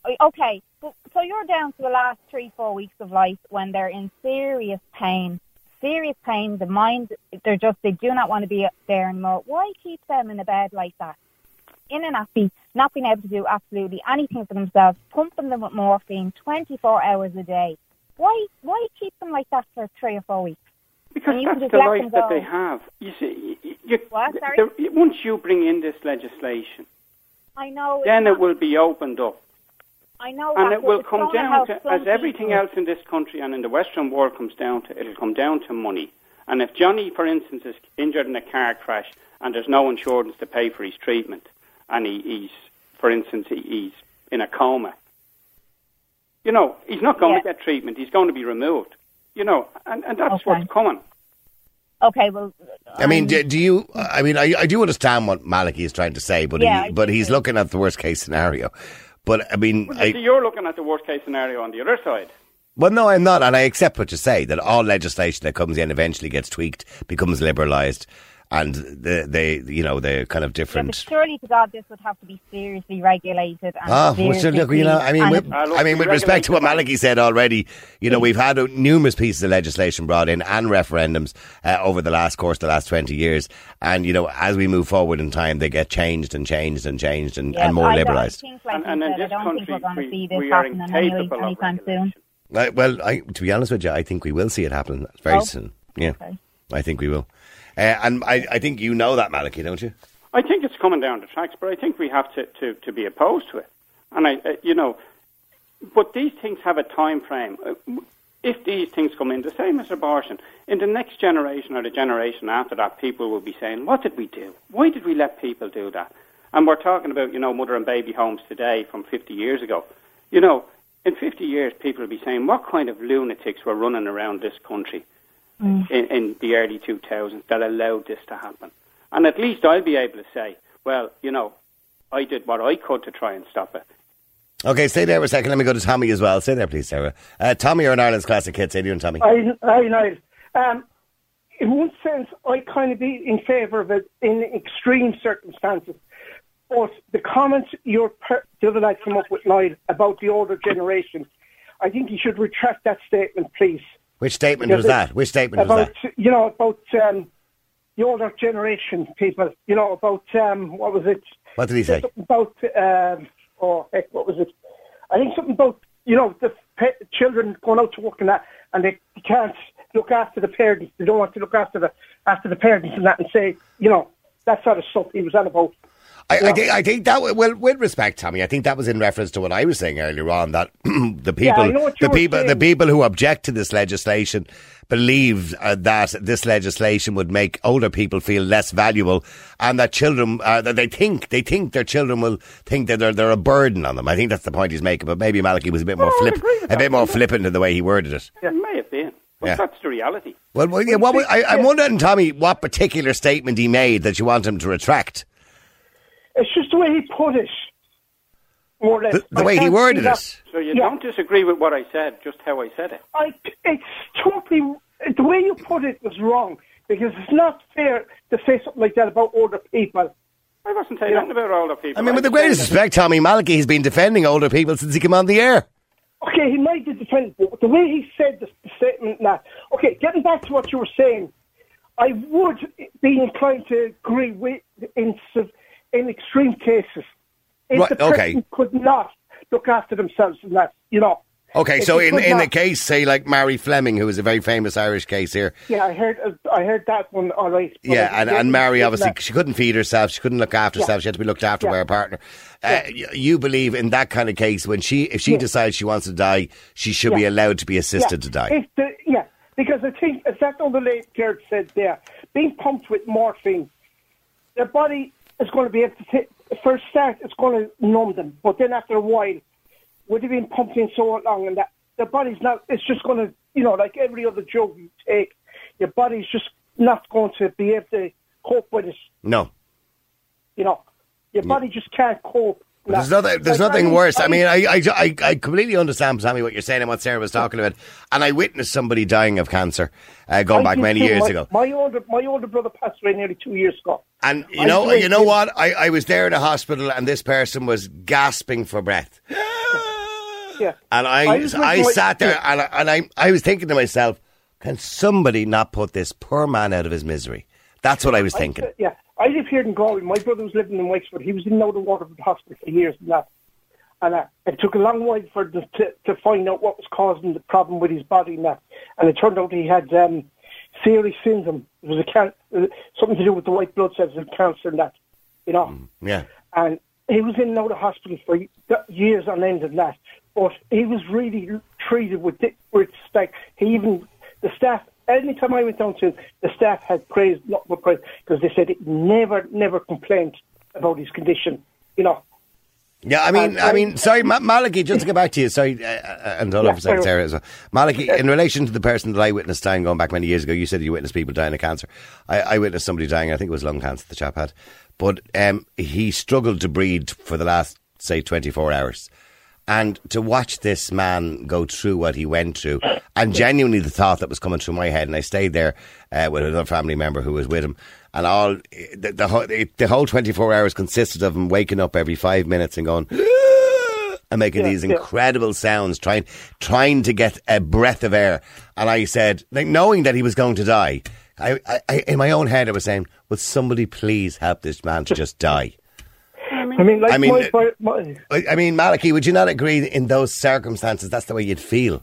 uh, okay, but, so you're down to the last three, four weeks of life when they're in serious pain. Serious pain. The mind, they're just, they do not want to be there anymore. Why keep them in a bed like that? In and happy, not being able to do absolutely anything for themselves, pumping them with morphine 24 hours a day. Why, why keep them like that for three or four weeks? Because that's the life that they have. You see, you, you, What? Once you bring in this legislation, I know. then it will be opened up. I know. And it will come down to, as everything people. else in this country and in the Western world comes down to, it'll come down to money. And if Johnny, for instance, is injured in a car crash and there's no insurance to pay for his treatment, and he, he's, for instance, he, he's in a coma, you know, he's not going Yeah. to get treatment. He's going to be removed. You know, and, and that's Okay. what's coming. Okay, well. I mean, um, do, do you? I mean, I, I do understand what Malachy is trying to say, but Yeah, he, but he's too. looking at the worst case scenario. But I mean, Well, I, see, you're looking at the worst case scenario on the other side. Well, no, I'm not, and I accept what you say that all legislation that comes in eventually gets tweaked, becomes liberalised, and the, they, you know, they're kind of yeah, but different. surely to God, this would have to be seriously regulated. And Ah, well, so look, you know, I mean, with, it's- Ah, look, I mean, with respect to what Malachy said already, you know, we've had uh, numerous pieces of legislation brought in and referendums uh, over the last course, the last twenty years, and you know, as we move forward in time, they get changed and changed and changed and, yeah, and more liberalised. like And, and in said, I this don't think country, we're going to see this we are happening anyway incapable of anytime soon. regulation. I, well, I, to be honest with you, I think we will see it happen very Oh. soon. Yeah, Okay. I think we will, uh, and I, I think you know that, Malachy, don't you? I think it's coming down the tracks, but I think we have to, to, to be opposed to it. And I, uh, you know, but these things have a time frame. Uh, If these things come in, the same as abortion, in the next generation or the generation after that, people will be saying, "What did we do? Why did we let people do that?" And we're talking about, you know, mother and baby homes today from 50 years ago. You know, in 50 years, people will be saying, "What kind of lunatics were running around this country?" In, in the early 2000s that allowed this to happen. And at least I'll be able to say, well, you know, I did what I could to try and stop it. Okay, stay there for a second. Let me go to Tommy as well. Stay there, please, Sarah. Uh, Tommy, you're an Ireland's classic kid. Say to you and Tommy. I, I know. Um, in one sense, I kind of be in favour of it in extreme circumstances. But the comments your per- the other night came up with, Niall, about the older generation, I think you should retract that statement, please. Which statement Because was that? Which statement was that? you know about um, the older generation people. You know about um, what was it? What did he say? About um, oh heck, what was it? I think something about you know the pe- children going out to work and that, and they can't look after the parents. They don't want to look after the after the parents and that, and say you know that sort of stuff he was on about. I, I, think, I think that, well, with respect, Tommy, I think that was in reference to what I was saying earlier on that [clears throat] the people, what the people, the people who object to this legislation believe uh, that this legislation would make older people feel less valuable, and that children, uh, that they think, they think their children will think that they're, they're a burden on them. I think that's the point he's making. But maybe Maliki was a bit more Well, I flip, a that. bit more flippant in the way he worded it. It may have been, but Yeah. that's the reality. Well, well yeah, what, I, I'm wondering, Tommy, what particular statement he made that you want him to retract. It's just the way he put it. More or less. The, the way he worded it. So you Yeah. don't disagree with what I said, just how I said it. I, it's totally the way you put it was wrong because it's not fair to say something like that about older people. I wasn't saying nothing about older people. I mean, with the was saying greatest that- respect, Tommy Malachy has been defending older people since he came on the air. Okay, he might the defence, but the way he said the, the statement now. Okay, getting back to what you were saying, I would be inclined to agree with in sev- in extreme cases. If Right, the person okay. could not look after themselves and that, you know. Okay, so in, in not- case, say, like Marie Fleming, who is a very famous Irish case here, Yeah, I heard I heard that one all right. yeah, and, and Marie, obviously, that. she couldn't feed herself, she couldn't look after Yeah. herself, she had to be looked after Yeah. by her partner. Uh, you believe in that kind of case, when she, if she decides she wants to die, she should be allowed to be assisted to die. The, yeah, because I think, as that other lady Gerd said there, being pumped with morphine, their body is going to be able to take, for start, it's going to numb them. But then after a while, with it being pumping so long and that, the body's not, it's just going to, you know, like every other drug you take, your body's just not going to be able to cope with it, No. you know. Your body just can't cope. There's nothing. There's Like, nothing I- worse. I mean, I, I, I, I completely understand, Sammy, what you're saying and what Sarah was talking about. And I witnessed somebody dying of cancer uh, going back many too. years my, ago. My older, my older brother passed away nearly two years ago. And you know, you know what? I, I was there in a hospital, and this person was gasping for breath. Yeah. And I, I I, was with my- sat there, and, I, and I, I was thinking to myself, can somebody not put this poor man out of his misery? That's what I was thinking. I, yeah, I live here in Galway. My brother was living in Wexford. He was in of Waterford Hospital for years and that. And uh, it took a long while for them to, to find out what was causing the problem with his body and that. And it turned out he had um, Sézary syndrome. It was a can- uh, something to do with the white blood cells and cancer and that, you know. Yeah. And he was in and out of hospital for years on end and that. But he was really treated with with respect. He even the staff. Anytime I went down to him, the staff had praised, not but praise, because they said he never, never complained about his condition. You know, Yeah, I mean, And I mean, sorry, Ma- Malachy, just to get back to you, sorry, uh, uh, and all Yeah, a second, sorry. Sarah, as well. Malachy, in relation to the person that I witnessed dying going back many years ago, you said you witnessed people dying of cancer. I, I witnessed somebody dying, I think it was lung cancer the chap had, but um, he struggled to breathe for the last, say, 24 hours. And to watch this man go through what he went through, and genuinely the thought that was coming through my head, and I stayed there uh, with another family member who was with him, and all the, the, whole, the whole 24 hours consisted of him waking up every five minutes and going, [gasps] and making Yeah, these yeah. incredible sounds, trying trying to get a breath of air. And I said, like knowing that he was going to die, I, I, I in my own head I was saying, would somebody please help this man to just die? I mean, like I mean, my, uh, my, I, I mean, Malachy, would you not agree in those circumstances that's the way you'd feel?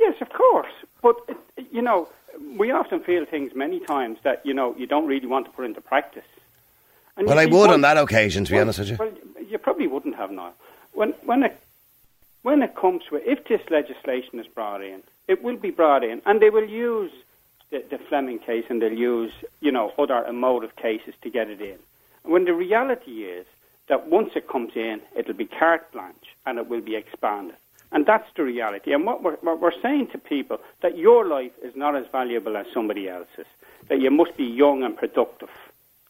Yes, of course. But, you know, we often feel things many times that, you know, you don't really want to put into practice. And Well, you I see, would one- on that occasion, to be honest with you. Well, you probably wouldn't have now. When, when, it, when it comes to it, if this legislation is brought in, it will be brought in, and they will use the, the Fleming case and they'll use, you know, other emotive cases to get it in. When the reality is that once it comes in, it'll be carte blanche and it will be expanded. And that's the reality. And what we're, what we're saying to people that your life is not as valuable as somebody else's, that you must be young and productive.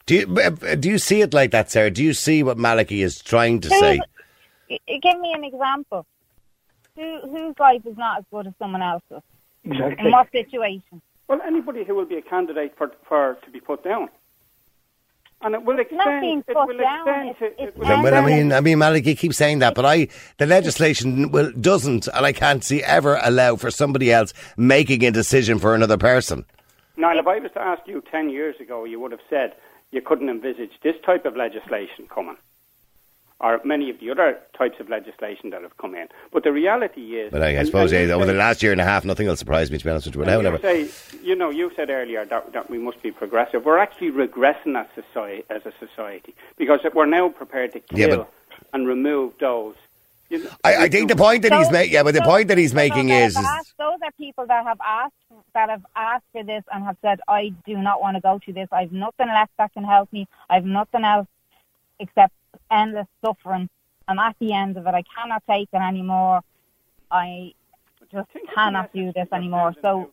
Do you, uh, do you see it like that, Sarah? Do you see what Malachy is trying to say? Give me an example. Who, whose life is not as good as someone else's? exactly. In what situation? Well, anybody who will be a candidate for, for to be put down. And it will not extend. being it will extend it's- to. it's it will Well, I mean, I mean, Malachy keeps saying that, but I, the legislation will doesn't, and I can't see ever allow for somebody else making a decision for another person. Now, if I was to ask you 10 years ago, you would have said you couldn't envisage this type of legislation coming, or many of the other types of legislation that have come in. But the reality is. But I, I suppose and eh, you yeah, over say- the last year and a half, nothing will surprise me. To be honest with you, but and however, you say, you know, you said earlier that, that we must be progressive. We're actually regressing as, society, as a society because we're now prepared to kill Yeah, but- and remove those. You know, I, I think the point that he's making, yeah, but the those point that he's making that is, is asked- those are people that have asked that have asked for this and have said, "I do not want to go through this. I've nothing left that can help me. I've nothing else except endless suffering. I'm at the end of it. I cannot take it anymore. I just it's cannot do this anymore." So out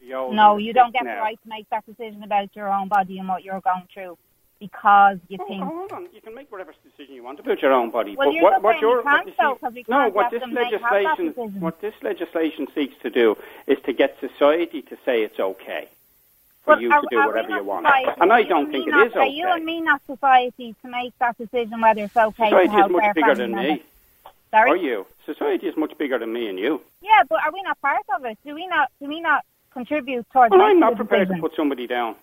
the old no, you don't get the right to make that decision about your own body and what you're going through because you Oh, think hold on. You can make whatever decision you want about your own body. Well, but you're what, what your, you what you see- no, what this them make- have that legislation, what this legislation seeks to do is to get society to say it's okay. For you are- to do whatever you want. society? And I don't think it is not- Are you okay. and me not society to make that decision whether it's okay Society to is much bigger than members? me. Sorry? Are you? Society is much bigger than me and you. Yeah, but are we not part of it? Do we not? Do we not contribute towards? Well, I'm not prepared to put somebody down.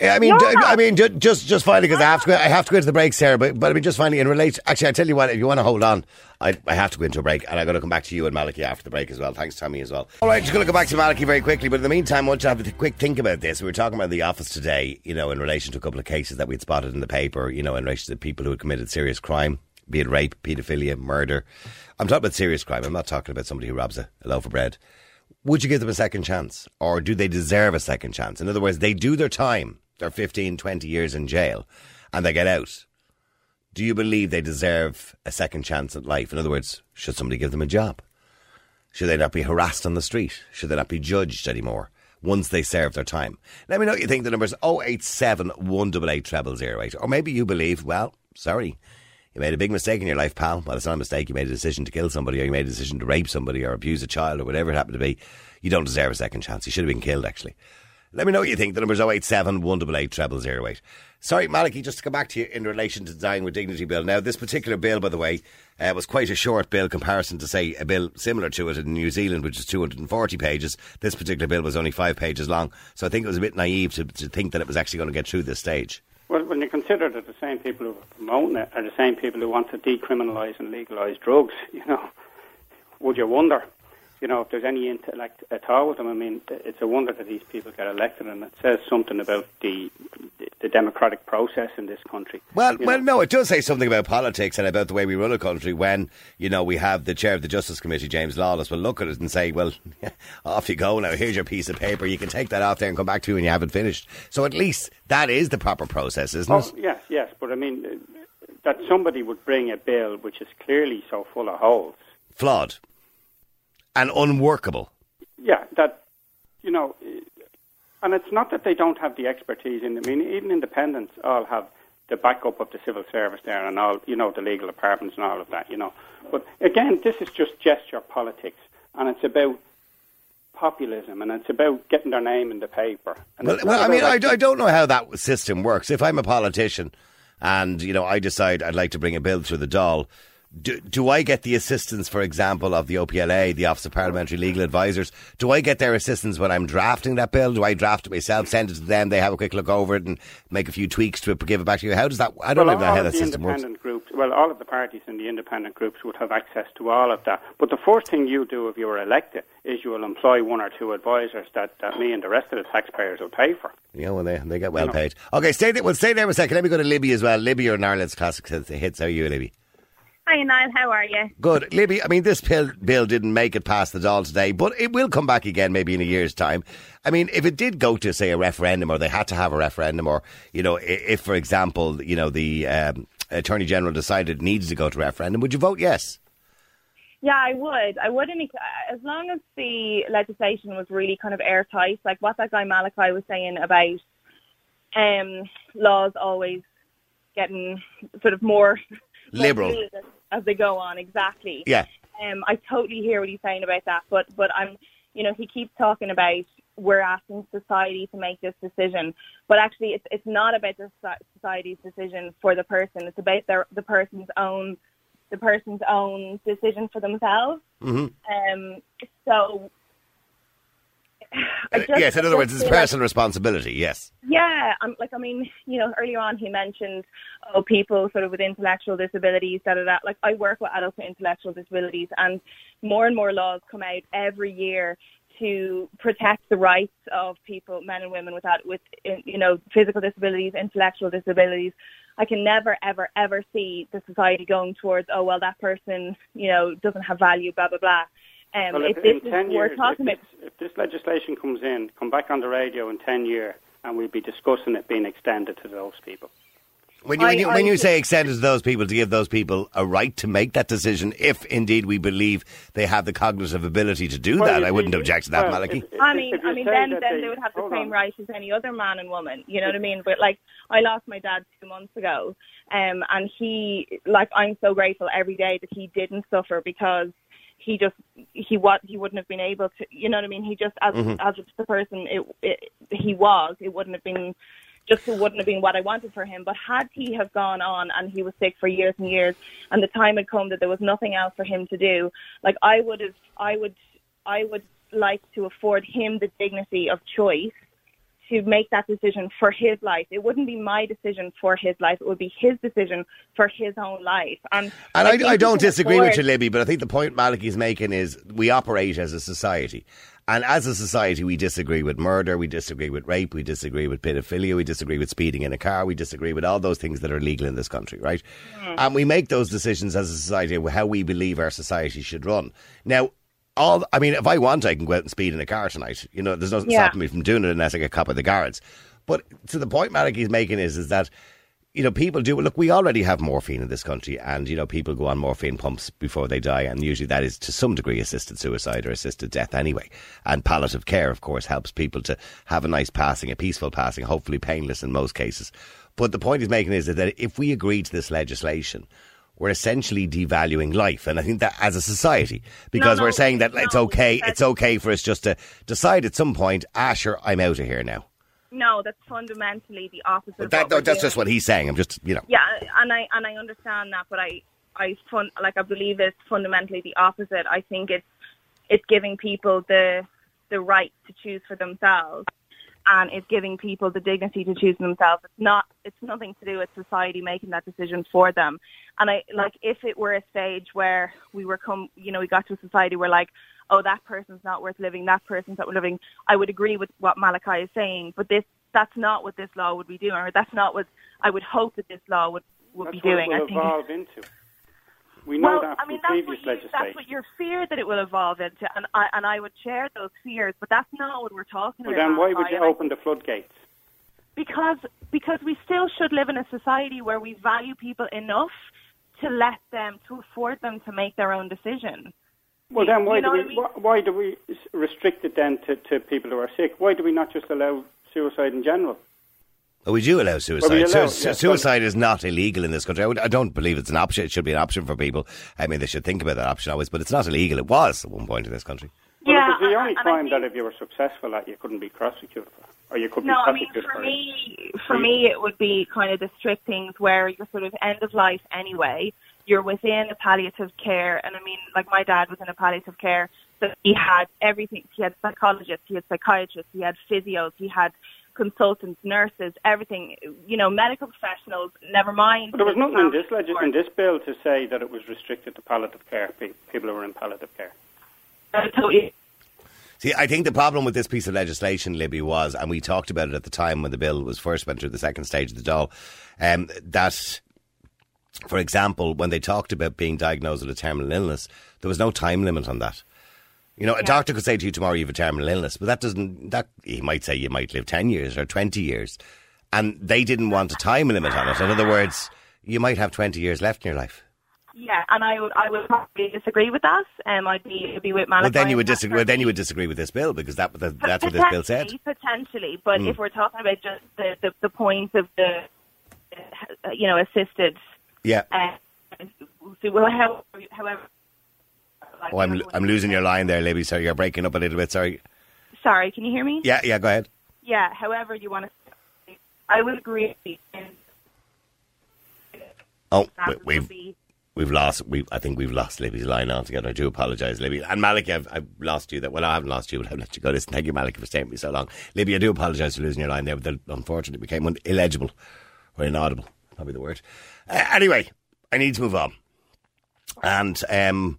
Yeah, I mean, You're ju- not. I mean, ju- just just finally because I have to go. I have to go into the break, Sarah. But but I mean, just finally in relation. Actually, I tell you what, if you want to hold on, I I have to go into a break, and I'm going to come back to you and Malachy after the break as well. Thanks, Tommy, as well. All right, just going to go back to Malachy very quickly. But in the meantime, I want you to have a quick think about this. We were talking about the office today, you know, in relation to a couple of cases that we'd spotted in the paper, you know, in relation to people who had committed serious crime, be it rape, paedophilia, murder. I'm talking about serious crime. I'm not talking about somebody who robs a, a loaf of bread. Would you give them a second chance? Or do they deserve a second chance? In other words, they do their time, they're 15, 20 years in jail, and they get out. Do you believe they deserve a second chance at life? In other words, should somebody give them a job? Should they not be harassed on the street? Should they not be judged anymore once they serve their time? Let me know what you think. The number is 087 188 0008. Or maybe you believe, well, sorry, you made a big mistake in your life, pal. Well, it's not a mistake. You made a decision to kill somebody, or you made a decision to rape somebody, or abuse a child, or whatever it happened to be. You don't deserve a second chance. You should have been killed, actually. Let me know what you think. The number is 087 188 0008. Sorry, Malachy, just to come back to you in relation to the Dying with Dignity bill. Now, this particular bill, by the way, uh, was quite a short bill comparison to, say, a bill similar to it in New Zealand, which is 240 pages. This particular bill was only five pages long. So I think it was a bit naive to, to think that it was actually going to get through this stage. Well, when you consider that the same people who are promoting it are the same people who want to decriminalise and legalise drugs, [laughs] you know, would you wonder, you know, if there's any intellect at all with them? I mean, it's a wonder that these people get elected, and it says something about the the democratic process in this country. Well, you well, know. no, it does say something about politics and about the way we run a country when, you know, we have the chair of the Justice Committee, James Lawless, will look at it and say, well, [laughs] off you go now. Here's your piece of paper. You can take that off there and come back to you when you haven't finished. So at least that is the proper process, isn't Oh, it? yes, yes, but I mean, uh, that somebody would bring a bill which is clearly so full of holes. Flawed and unworkable. Yeah, that, you know, and it's not that they don't have the expertise in. I mean, even independents all have the backup of the civil service there and all, you know, the legal departments and all of that, you know. But again, this is just gesture politics, and it's about populism, and it's about getting their name in the paper. Well, well I mean, I, I don't know how that system works. If I'm a politician and, you know, I decide I'd like to bring a bill through the Dáil, do, do I get the assistance, for example, of the OPLA, the Office of Parliamentary Legal Advisors? Do I get their assistance when I'm drafting that bill? Do I draft it myself, send it to them, they have a quick look over it and make a few tweaks to it, give it back to you? How does that, I don't well, know how of that system works. groups, well, all of the parties in the independent groups would have access to all of that. But the first thing you do if you are elected is you will employ one or two advisors that, that me and the rest of the taxpayers will pay for. Yeah, well, they, they get well know. paid. Okay, stay there, well, stay there for a second. Let me go to Libby as well. Libby, you're in Ireland's classic hits. How are you, Libby? Hi, Niall. How are you? Good. Libby, I mean, this bill, bill didn't make it past the Dáil today, but it will come back again maybe in a year's time. I mean, if it did go to, say, a referendum or they had to have a referendum or, you know, if, for example, you know, the um, Attorney General decided it needs to go to referendum, would you vote yes? Yeah, I would. I would, in, as long as the legislation was really kind of airtight, like what that guy Malachy was saying about um, laws always getting sort of more Liberal. [laughs] as, they go on. Exactly. Yeah. Um, I totally hear what he's saying about that, but but I'm, you know, he keeps talking about we're asking society to make this decision, but actually it's it's not about the soci- society's decision for the person. It's about their the person's own the person's own decision for themselves. hmm Um, so. [sighs] Just- yes, in other words, it's feel like- personal responsibility, yes. yeah, um, like I mean, you know, earlier on he mentioned oh, people sort of with intellectual disabilities, da da da. Like I work with adults with intellectual disabilities, and more and more laws come out every year to protect the rights of people, men and women without with you know, physical disabilities, intellectual disabilities. I can never, ever, ever see the society going towards, oh well, that person, you know, doesn't have value, blah blah blah. Um, well, if if, this in is 10 we're years, talking if, about this, if this legislation comes in, come back on the radio in 10 years, and we'll be discussing it being extended to those people. When you, when you, when you say extended to those people, to give those people a right to make that decision, if indeed we believe they have the cognitive ability to do Well, that, I wouldn't see, object to that, well, Malachy. if- if- I mean, I mean, then then they would have the same on. rights as any other man and woman. You know what I mean? But like, I lost my dad two months ago, um, and he, like, I'm so grateful every day that he didn't suffer because he just he what he wouldn't have been able to. You know what I mean? He just as Mhm. as the person it, it, he was, it wouldn't have been just it wouldn't have been what I wanted for him. But had he have gone on and he was sick for years and years, and the time had come that there was nothing else for him to do, like I would have, I would, I would like to afford him the dignity of choice to make that decision for his life. It wouldn't be my decision for his life. It would be his decision for his own life. And, And I, I don't disagree with you, Libby, but I think the point Malachy's making is we operate as a society. And as a society, we disagree with murder, we disagree with rape, we disagree with pedophilia, we disagree with speeding in a car, we disagree with all those things that are legal in this country, right? Mm. And we make those decisions as a society how we believe our society should run. Now, all I mean, if I want, I can go out and speed in a car tonight. You know, there's nothing Yeah. stopping me from doing it unless I get caught by the guards. But to the point Malachy's making is, is that you know, people do. Look, we already have morphine in this country, and you know, people go on morphine pumps before they die, and usually that is to some degree assisted suicide or assisted death anyway. And palliative care, of course, helps people to have a nice passing, a peaceful passing, hopefully painless in most cases. But the point he's making is that if we agree to this legislation, we're essentially devaluing life, and I think that as a society, because no, we're saying that it's okay, it's okay for us just to decide at some point, Asher, I'm out of here now. No, that's fundamentally the opposite. But of that, that's doing. just what he's saying. I'm just, you know. Yeah, and I and I understand that, but I I fun like I believe it's fundamentally the opposite. I think it's it's giving people the the right to choose for themselves, and it's giving people the dignity to choose themselves. It's not it's nothing to do with society making that decision for them. And I like if it were a stage where we were come, you know, we got to a society where like, oh, that person's not worth living, that person's not worth living. I would agree with what Malachy is saying, but this that's not what this law would be doing, or that's not what I would hope that this law would would That's be doing. I think. evolve into. We know well, that I from mean, that's previous you, legislation. that's what your fear that it will evolve into, and I and I would share those fears, but that's not what we're talking well, about. then why would you I- open the floodgates? because because we still should live in a society where we value people enough to let them to afford them to make their own decision. Well, then why You know do we I mean? wh- why do we restrict it then to, to people who are sick? Why do we not just allow suicide in general? Oh, we do allow suicide. Well, we allow- Su- yeah, suicide is not illegal in this country. I, would, I don't believe it's an option. It should be an option for people. I mean, they should think about that option always, but it's not illegal. It was at one point in this country. Well, Yeah, it was the only and I crime think- that if you were successful at, you couldn't be prosecuted for, or you could No, be I mean prosecuted for it. me, for me, it would be kind of the strict things where you're sort of end of life anyway. You're within a palliative care, and I mean, like my dad was in a palliative care, so he had everything. He had psychologists, he had psychiatrists, he had physios, he had consultants, nurses, everything. You know, medical professionals. Never mind. But there was nothing in this legis- in this bill to say that it was restricted to palliative care, people who were in palliative care. Totally See, I think the problem with this piece of legislation, Libby, was, and we talked about it at the time when the bill was first went through the second stage of the Dáil, um, that, for example, when they talked about being diagnosed with a terminal illness, there was no time limit on that. You know, a doctor could say to you tomorrow you have a terminal illness, but that doesn't, that, he might say you might live 10 years or 20 years. And they didn't want a time limit on it. In other words, you might have 20 years left in your life. Yeah, and I would I would probably disagree with that. Um, I'd be I'd be with Malachy. Well, then you would disagree. Well, then you would disagree with this bill because that, that that's what this bill said. Potentially, Potentially, but Mm. if we're talking about just the, the, the point of the, uh, you know, assisted, Yeah. uh, so, well, how, however, like, Oh, I'm I'm losing your line there, Libby. Sorry, you're breaking up a little bit. Sorry. Sorry, can you hear me? Yeah, yeah. Go ahead. Yeah, however you want to, I would agree. Oh, we, would we've we've lost. We I think we've lost Libby's line altogether. I do apologise, Libby and Malik. I've, I've lost you. That well, I haven't lost you, but I've let you go. Listen, thank you, Malik, for staying with me so long. Libby, I do apologise for losing your line there, but unfortunately became un- illegible or inaudible. Probably the word. Uh, anyway, I need to move on, and um,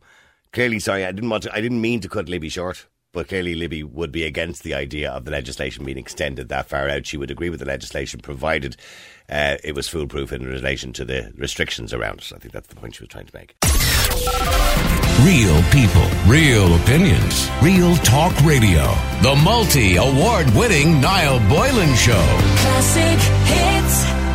clearly, sorry, I didn't want to. I didn't mean to cut Libby short. But clearly, Libby would be against the idea of the legislation being extended that far out. She would agree with the legislation provided uh, it was foolproof in relation to the restrictions around it. I think that's the point she was trying to make. Real people, real opinions, real talk radio. The multi award winning Niall Boylan Show. Classic hits.